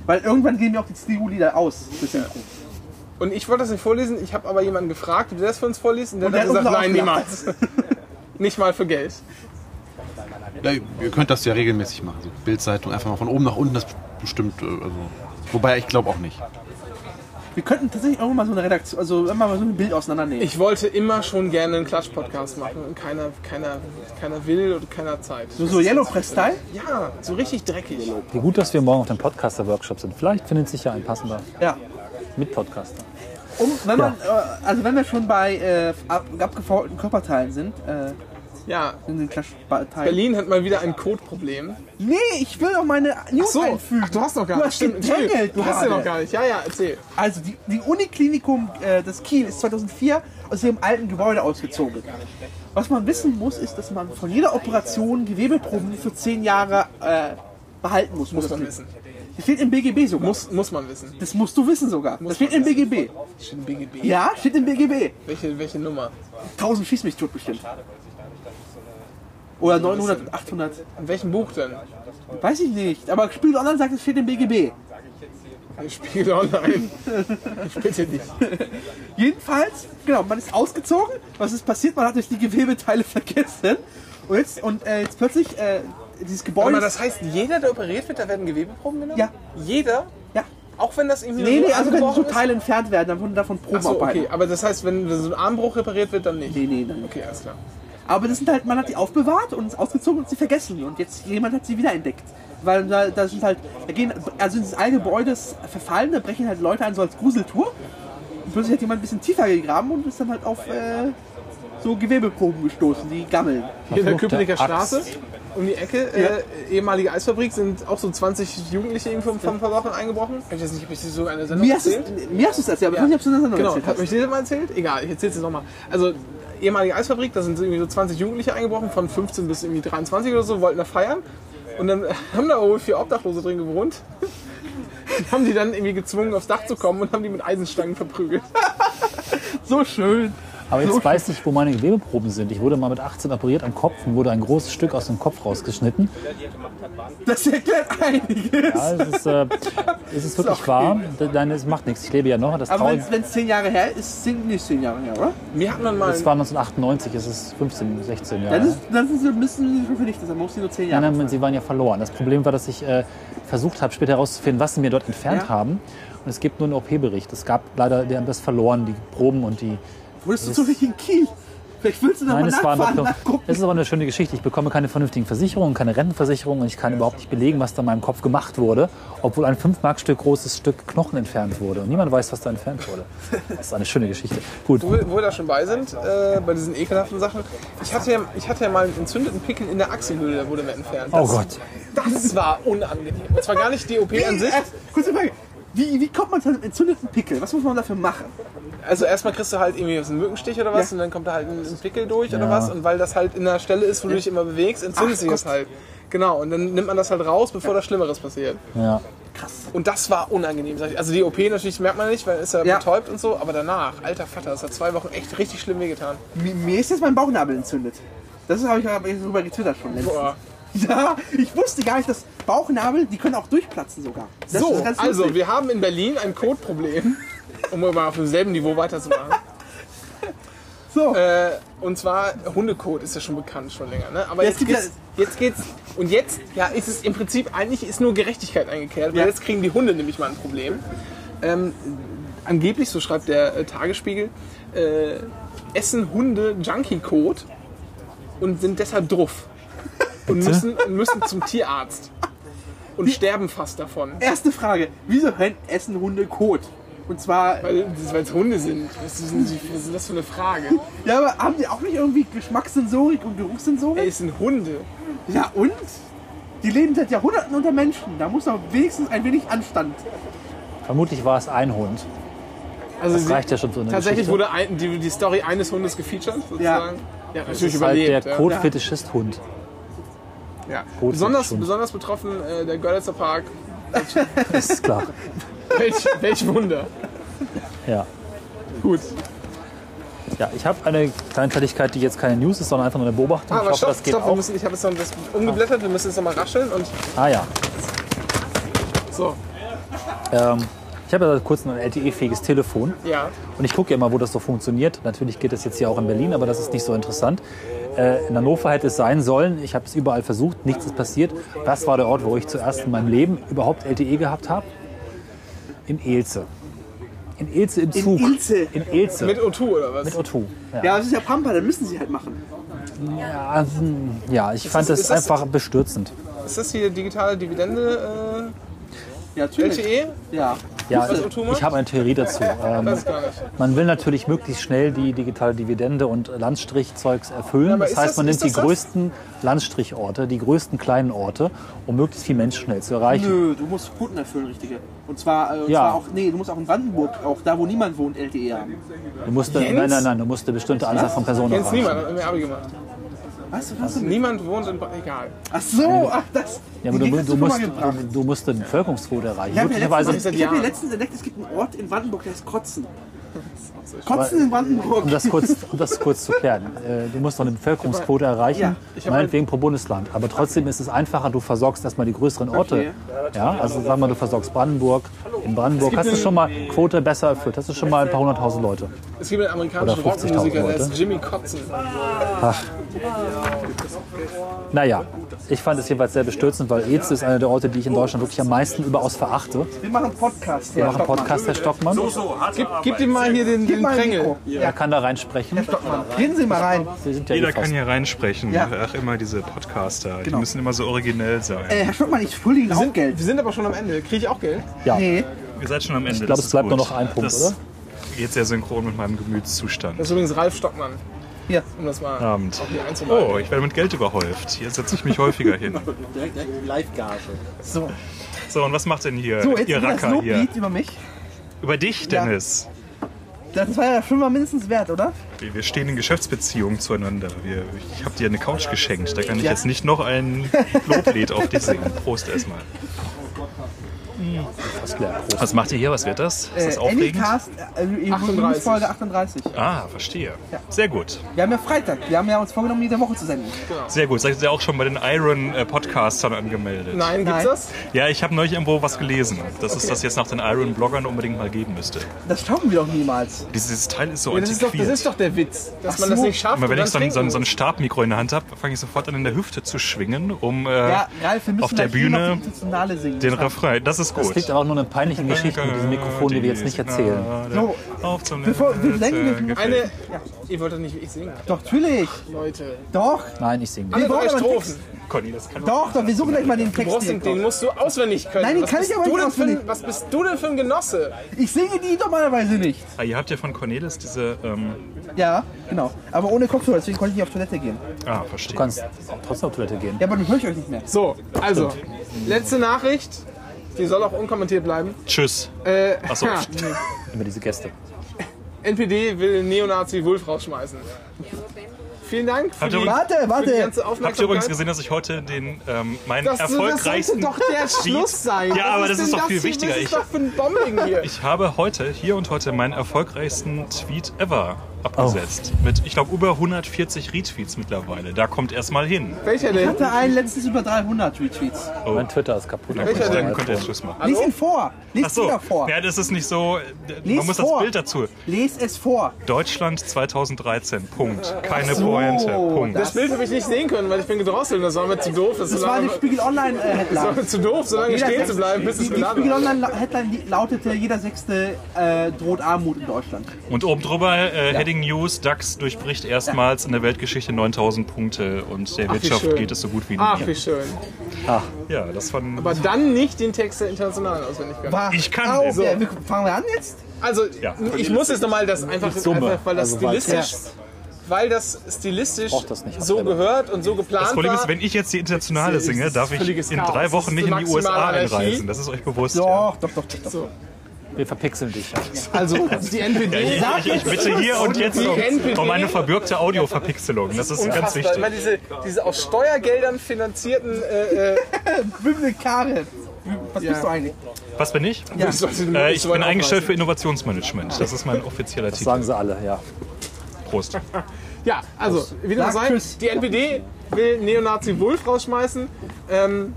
Weil irgendwann gehen mir auch die Stillieder aus. Das Intro. Und ich wollte das nicht vorlesen, ich habe aber jemanden gefragt, ob der das für uns vorliest. Und der Und hat der hat gesagt, nein, niemals. nicht mal für Geld. Ja, ihr könnt das ja regelmäßig machen. So Bildzeitung einfach mal von oben nach unten, das bestimmt. äh, Also, wobei ich glaube auch nicht. Wir könnten tatsächlich irgendwann mal so eine Redaktion, also immer mal so ein Bild auseinandernehmen. Ich wollte immer schon gerne einen Klatsch-Podcast machen und keiner, keiner, keiner will und keiner Zeit. so, so Yellow Press Style? Ja, so richtig dreckig. Wie gut, dass wir morgen auf dem Podcaster-Workshop sind. Vielleicht findet sich ja ein passender Ja. Mitpodcaster. Um, wenn man, äh, also wenn wir schon bei äh, ab, abgefaulten Körperteilen sind, äh, Ja. Berlin hat mal wieder ein Codeproblem. Nee, ich will doch meine News So, einfügen. ach, du hast noch gar Du nicht. hast Stimmt, du hast ja noch gar nicht. Ja, ja, erzähl. Also die, die Uniklinikum äh, des Kiel ist 2004 aus ihrem alten Gebäude ausgezogen. Was man wissen muss, ist, dass man von jeder Operation Gewebeproben für 10 Jahre äh, behalten muss. Muss das man wissen. Das steht im BGB sogar. Muss, muss man wissen. das musst du wissen sogar. das steht im BGB. Steht im BGB. Ja, steht im BGB. Welche, welche Nummer? 1000 schieß mich tot bestimmt. Oder 900, 800. In welchem Buch denn? Weiß ich nicht. Aber Spiel Online sagt, es steht im BGB. Spiegel Online. Ich bitte dich. Jedenfalls, genau, man ist ausgezogen. Was ist passiert? Man hat durch die Gewebeteile vergessen. Und jetzt, und, äh, jetzt plötzlich, äh, dieses Gebäude. Aber das heißt, jeder, der operiert wird, da werden Gewebeproben genommen? Ja. Jeder? ja. Auch wenn das irgendwie Nee, nee, also wenn so angebrochen ist? Teile entfernt werden, dann wurden davon Proben Ach so, okay. Aber das heißt, wenn so ein Armbruch repariert wird, dann nicht? Nee, nee, nein. Okay, alles klar. Aber das sind halt, man hat die aufbewahrt und ist ausgezogen und sie vergessen. Und jetzt jemand hat sie wiederentdeckt. Weil da, da sind halt, da gehen, also dieses alte Gebäude ist verfallen, da brechen halt Leute ein, so als Gruseltour. Und plötzlich hat jemand ein bisschen tiefer gegraben und ist dann halt auf äh, so Gewebeproben gestoßen, die gammeln. Hier in der Köpenicker. Straße, um die Ecke, äh, ehemalige Eisfabrik, sind auch so 20 Jugendliche irgendwie vom, vom Verbrauch eingebrochen. Ich weiß nicht, ob ich das so in einer Sendung Mir hast, erzählt es, mir hast du es erzählt, aber ich weiß nicht, ob du es in der Sendung Genau, erzählt hat hast. euch das mal erzählt? Egal, ich erzähl's jetzt nochmal. Also, ehemalige Eisfabrik, da sind irgendwie so 20 Jugendliche eingebrochen, von 15 bis irgendwie 23 oder so, wollten da feiern. Und dann haben da wohl vier Obdachlose drin gewohnt. Haben die dann irgendwie gezwungen, aufs Dach zu kommen und haben die mit Eisenstangen verprügelt. So schön. Aber jetzt weiß ich, wo meine Gewebeproben sind. Ich wurde mal mit 18 operiert am Kopf und wurde ein großes Stück aus dem Kopf rausgeschnitten. Das erklärt einiges. Ja, es ist, äh, es ist wirklich wahr. Nein, es macht nichts. Ich lebe ja noch. Das, Aber wenn es zehn Jahre her ist, sind nicht zehn Jahre her, oder? Mir hat man mal. es war 1998, es ist 15, 16 Jahre. Dann, ist, dann sind sie, müssen sie schon vernichtet sein. Man muss sie nur zehn Jahre. Nein, nein, sie waren ja verloren. Das Problem war, dass ich äh, versucht habe, später herauszufinden, was sie mir dort entfernt Ja. haben. Und es gibt nur einen OP-Bericht. Es gab leider, die haben das verloren, die Proben und die. Wurdest du zufällig in Kiel? Vielleicht willst du da Nein, mal es war nachgucken. es ist aber eine schöne Geschichte. Ich bekomme keine vernünftigen Versicherungen, keine Rentenversicherung und ich kann überhaupt nicht belegen, was da in meinem Kopf gemacht wurde, obwohl ein 5-Mark-Stück großes Stück Knochen entfernt wurde. Und niemand weiß, was da entfernt wurde. Das ist eine schöne Geschichte. Gut. wo, wir- wo wir da schon bei sind, äh, bei diesen ekelhaften Sachen. Ich hatte, ja, ich hatte ja mal einen entzündeten Pickel in der Achselhöhle, der wurde mir entfernt. Oh Das, Gott. Das war unangenehm. Und zwar gar nicht die OP an sich. Äh, kurze Frage. Wie, wie kommt man zu einem entzündeten Pickel? Was muss man dafür machen? Also erstmal kriegst du halt irgendwie so einen Mückenstich oder was Ja. und dann kommt da halt ein Pickel durch oder Ja. was. Und weil das halt in der Stelle ist, wo du dich immer bewegst, entzündet sich das halt. Genau, und dann nimmt man das halt raus, bevor das Schlimmeres passiert. Ja. Und das war unangenehm. Also die OP natürlich merkt man nicht, weil ist ja, Ja. betäubt und so, aber danach, alter Vater, das hat zwei Wochen echt richtig schlimm wehgetan. Mir, mir ist jetzt mein Bauchnabel entzündet. Das habe ich hab ich drüber getwittert schon letztens. Boah. Ja, ich wusste gar nicht, dass Bauchnabel, die können auch durchplatzen sogar. Das so, ist ganz also wir haben in Berlin ein Codeproblem, um mal auf demselben Niveau weiterzumachen. so. Äh, und zwar Hundekot ist ja schon bekannt schon länger, ne? Aber jetzt es gibt geht's, jetzt geht's und jetzt ja ist es im Prinzip eigentlich ist nur Gerechtigkeit eingekehrt, weil Ja. jetzt kriegen die Hunde nämlich mal ein Problem. Ähm, angeblich, so schreibt der äh, Tagesspiegel, äh, essen Hunde Junkie-Kot und sind deshalb druff und müssen, und müssen zum Tierarzt und sterben fast davon. Erste Frage. Wieso Hen- essen Hunde Kot? Und zwar, Weil es Hunde sind. Was ist, denn, was ist das für eine Frage? ja, aber haben die auch nicht irgendwie Geschmackssensorik und Geruchssensorik? Ey, es sind Hunde. Ja, und? Die leben seit Jahrhunderten unter Menschen. Da muss doch wenigstens ein wenig Anstand. Vermutlich war es ein Hund. Also Das reicht ja schon so eine Tatsächlich Geschichte. wurde ein, die, die Story eines Hundes gefeatured, sozusagen. Ja, Das natürlich ist halt der überlebt. ja. Kotfetischist-Hund. Ja. Gut, Besonders, besonders betroffen äh, der Görlitzer Park. Das ist klar. Welch, welch Wunder. Ja. Gut. Ja, ich habe eine kleine Kleinigkeit, die jetzt keine News ist, sondern einfach nur eine Beobachtung. Ah, ich aber hoffe, stopp, das geht stopp, wir müssen, ich habe jetzt noch das umgeblättert, wir müssen jetzt noch mal rascheln und Ah ja. so. Ähm, ich habe ja kurz ein LTE-fähiges Telefon Ja. und ich gucke ja immer, wo das so funktioniert. Natürlich geht das jetzt hier auch in Berlin, aber das ist nicht so interessant. Äh, in Hannover hätte es sein sollen. Ich habe es überall versucht, nichts ist passiert. Das war der Ort, wo ich zuerst in meinem Leben überhaupt LTE gehabt habe. In Elze. In Elze im Zug. Ilze? In Elze. Mit O2 oder was? Mit O2. Ja, Ja, das ist ja Pampa, dann müssen sie halt machen. ja, ja ich fand das- es ist das- einfach bestürzend. Ist das hier digitale Dividende Ja, äh, natürlich. LTE? Ja. Ja, Was O2 macht? ich habe eine Theorie dazu. Ähm. Man will natürlich möglichst schnell die digitale Dividende und Landstrichzeugs erfüllen. das heißt, man nimmt die größten Landstrichorte, die größten kleinen Orte, um möglichst viele Menschen schnell zu erreichen. Nö, du musst Quoten erfüllen, richtige. Und zwar, äh, und Ja. zwar auch, nee, du musst auch in Brandenburg, auch da, wo niemand wohnt, LTE haben. Du musst, Jens? nein, nein, nein, du musst eine bestimmte Anzahl von Personen Kennst erreichen. niemand, hat mir Abi gemacht. Was? Was? Niemand wohnt in. Ba- Egal. Ach so, ach das. Ja, aber du, du, mal musst, du, du musst eine Bevölkerungsquote erreichen. Ich habe ja letztens, hab letztens entdeckt, es gibt einen Ort in Brandenburg, der heißt Kotzen. Kotzen in Brandenburg. um das kurz, um das kurz zu klären. Äh, Du musst noch eine Bevölkerungsquote erreichen, Ja. Meinetwegen pro Bundesland. Aber trotzdem ist es einfacher, du versorgst erstmal die größeren Orte. Ja, also sag mal, du versorgst Brandenburg. In Brandenburg hast du schon mal Quote besser erfüllt. Hast du schon mal ein paar hunderttausend Leute. Es gibt einen amerikanischen Oder 50.000 Rockmusiker, der ist Jimmy Kotzen. Naja, ich fand es jedenfalls sehr bestürzend, weil Eze ist einer der Orte, die ich in Deutschland wirklich am meisten überaus verachte. Wir machen Podcast. Wir machen Podcast, Herr Stockmann. Gib, gib ihm mal hier den, Gib den Prängel. Er kann da reinsprechen. Reden Sie mal rein. Ja Jeder eh kann hier reinsprechen. Ja. Ach, immer diese Podcaster. Die Genau. müssen immer so originell sein. Äh, Herr Stockmann, ich schulde Ihnen auch Geld. Wir sind aber schon am Ende. Kriege ich auch Geld? Ja. Nee. Ihr seid schon am Ende. Ich glaube, es bleibt nur gut. noch ein Punkt, das oder? Geht sehr synchron mit meinem Gemütszustand. Das ist übrigens Ralf Stockmann, Hier. um das mal Abend. Oh, ich werde mit Geld überhäuft. Hier setze ich mich häufiger hin. So, So, und was macht denn hier so jetzt ihr wieder das Racker hier? Loblied über mich. Über dich, Dennis. Das war ja schon mal mindestens wert, oder? Wir wir stehen in Geschäftsbeziehungen zueinander. Wir, ich habe dir eine Couch geschenkt. Da kann ich jetzt nicht noch ein Loblied auf dich singen. Prost erstmal. Fast leer. Prost. Was macht ihr hier? Was wird das? Ist das Äh, aufregend? Anycast, äh, 38. Evolutionsfolge 38. Ah, verstehe. Sehr gut. Wir haben ja Freitag. Wir haben ja uns vorgenommen, jede Woche zu senden. Sehr gut. Seid ihr auch schon bei den Iron äh, Podcastern angemeldet? Nein, gibt's Nein. das? Ja, ich habe neulich irgendwo was gelesen, dass es das jetzt nach den Iron-Bloggern unbedingt mal geben müsste. Das schaffen wir doch niemals. Dieses Teil ist so Ja, das, ist doch, das ist doch der Witz, dass Ach man das so. nicht schafft. Immer wenn und ich so dann ein, so, ein, so ein Stabmikro in der Hand habe, fange ich sofort an, in der Hüfte zu schwingen, um äh, Ja, Ralf, auf der Bühne den Refrain. Das ist Das gut. liegt aber auch nur an peinlichen Geschichten mit diesem Mikrofon, die wir jetzt nicht erzählen. So, Auf zum bevor wir lenken, wir. Eine. Ihr wolltet nicht ich singen. Doch, natürlich. Leute. Doch, Nein, ich singe Wir drei aber einen Strophen. Conny, das kann doch, doch, wir suchen gleich mal den Du Text. brauchst den, den musst du auswendig können. Nein, den was kann ich aber du nicht für ein, auswendig. Was bist du denn für ein Genosse? Ich singe die normalerweise nicht. Ah, ihr habt ja von Cornelis diese. Ähm, Ja, genau. Aber ohne Kopfhörer, deswegen konnte ich nicht auf Toilette gehen. ah, verstehe. Du kannst trotzdem auf Toilette gehen. Ja, aber dann höre ich euch nicht mehr. So, also. Letzte Nachricht. Die soll auch unkommentiert bleiben. Tschüss. Äh, Achso. ja, Immer diese Gäste. NPD will Neonazi Wulf rausschmeißen. Vielen Dank für die, Warte, für die warte. ganze Habt ihr Aufmerksamkeit. übrigens gesehen, dass ich heute den ähm, meinen das, das sollte erfolgreichsten doch der Tweet- Schluss sein. Ja, aber das ist doch viel hier? wichtiger. Was Ich- ist doch für ein Bombing hier? Ich habe heute, hier und heute, meinen erfolgreichsten Tweet ever abgesetzt. Oh. Mit, ich glaube, über 140 Retweets mittlerweile. Da kommt erstmal hin. Welcher Ich denn? hatte einen letztens über 300 Retweets. Mein Twitter ist kaputt. Welcher Dann denn? könnt ihr jetzt Schluss machen. Lies ihn vor. Lies Achso, wieder vor. ja, das ist nicht so. Lies Man muss vor. das Bild dazu. Lies es vor. Deutschland 2013. Punkt. Keine so, Pointe. Punkt. Das Bild habe ich nicht sehen können, weil ich bin gedrosselt. Das war mir zu doof. Das, Das so war die Spiegel Online äh, das war Headline. mir zu doof, so lange stehen zu bleiben, bis die, es die Spiegel war. Online Headline die lautete: Jeder Sechste äh, droht Armut in Deutschland. Und oben drüber äh, Heading Breaking News, DAX durchbricht erstmals in der Weltgeschichte 9000 Punkte und der Ach, Wirtschaft geht es so gut wie Ach, nie. wie schön. Ja, das von... Aber dann nicht den Text der Internationalen auswendig können. War Ich kann auf, den. ja, Fangen wir an jetzt? Also, Ja. ich muss jetzt nochmal das einfach, einfach weil das Also, stilistisch, weil das stilistisch das nicht, so gehört und so geplant Das Problem war. ist, wenn ich jetzt die Internationale singe, darf ich in drei Wochen nicht in die USA einreisen. Das ist euch bewusst. Ja. Doch, doch, doch, doch. so. Wir verpixeln dich. Also, die NPD Ich, ich, ich bitte hier und jetzt um, um eine verbürgte Audioverpixelung. Das ist ganz wichtig. Immer diese, diese aus Steuergeldern finanzierten äh, äh, Bibliothekare. Was Ja. bist du eigentlich? Was bin ich? Ja. Äh, ich bin eingestellt für Innovationsmanagement. Das ist mein offizieller Das Titel. sagen sie alle, ja. Prost. Ja, also, wie dem auch Sag sei, tschüss. die NPD will Neonazi Wolf rausschmeißen. Ähm,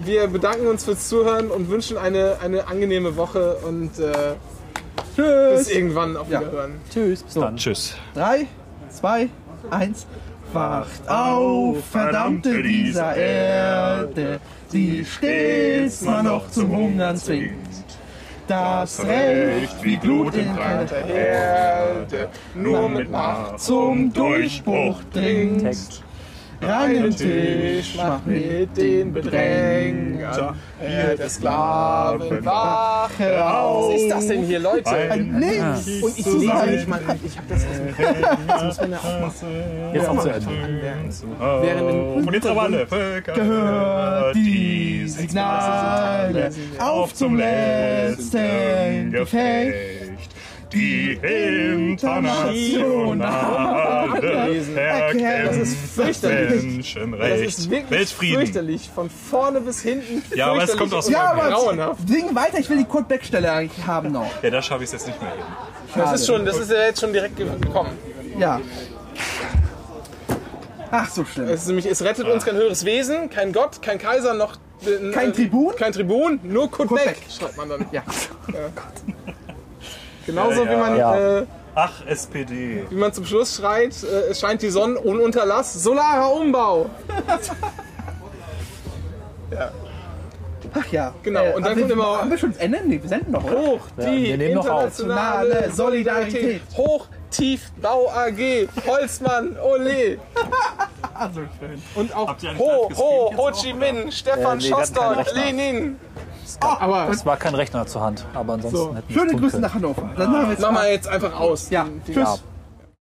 wir bedanken uns fürs Zuhören und wünschen eine, eine angenehme Woche und äh, bis irgendwann auf Ja. Wiederhören. Tschüss, bis dann. Tschüss. Drei, zwei, eins. Wacht auf, verdammte dieser Erde, die stets man noch zum Hungern zwingt. Das Recht wie Blut in Der Erde, nur mit Macht zum Durchbruch dringt. Reinen Tisch macht mit den Bedrängern. Herr der Sklaven, wache auf. Was ist das denn hier, Leute? Nichts. Und ich ja nicht mal, ich habe das aus dem Das muss man ja auch machen. Jetzt auch zu Ende. Während Und jetzt aber alle Völker Gehört die Signale auf zum letzten Gefecht. Die internationale Das ist fürchterlich. Das Menschenrecht. ist wirklich Weltfrieden. fürchterlich. Von vorne bis hinten. Ja, aber es kommt aus Ja, aber grauenhaft. sing weiter, ich will die Kurt Beck-Stelle eigentlich haben noch. Ja, da schaffe ich es jetzt nicht mehr hin. Das ist schon, das ist ja jetzt schon direkt ge- gekommen. Ja. Ach, so schlimm. Es, ist nämlich, es rettet uns kein höheres Wesen, kein Gott, kein Kaiser, noch äh, Kein äh, Tribun? Kein Tribun, nur Kurt, Kurt Beck, Beck. schreibt man dann. Ja. Genauso Ja, wie man ja. äh, Ach, SPD. wie man zum Schluss schreit, äh, es scheint die Sonne ohne Unterlass, solarer Umbau. Ach ja. Genau, und dann haben kommt wir, immer- Haben wir schon das Ende? Nee, wir senden noch, oder? Hoch Ja, die wir nehmen noch auf. internationale Solidarität. Hoch tief Bau AG. Holzmann, ole. So schön. Und auch Ho, Ho, Ho Chi Minh, Stefan Äh, nee, wir hatten keinen Schoster, Rechner. Lenin. Aber Es war kein Rechner zur Hand, aber ansonsten So. hätten wir es Schöne Grüße können. nach Hannover. Dann machen wir jetzt machen mal. wir jetzt einfach aus. Ja, tschüss. Ja.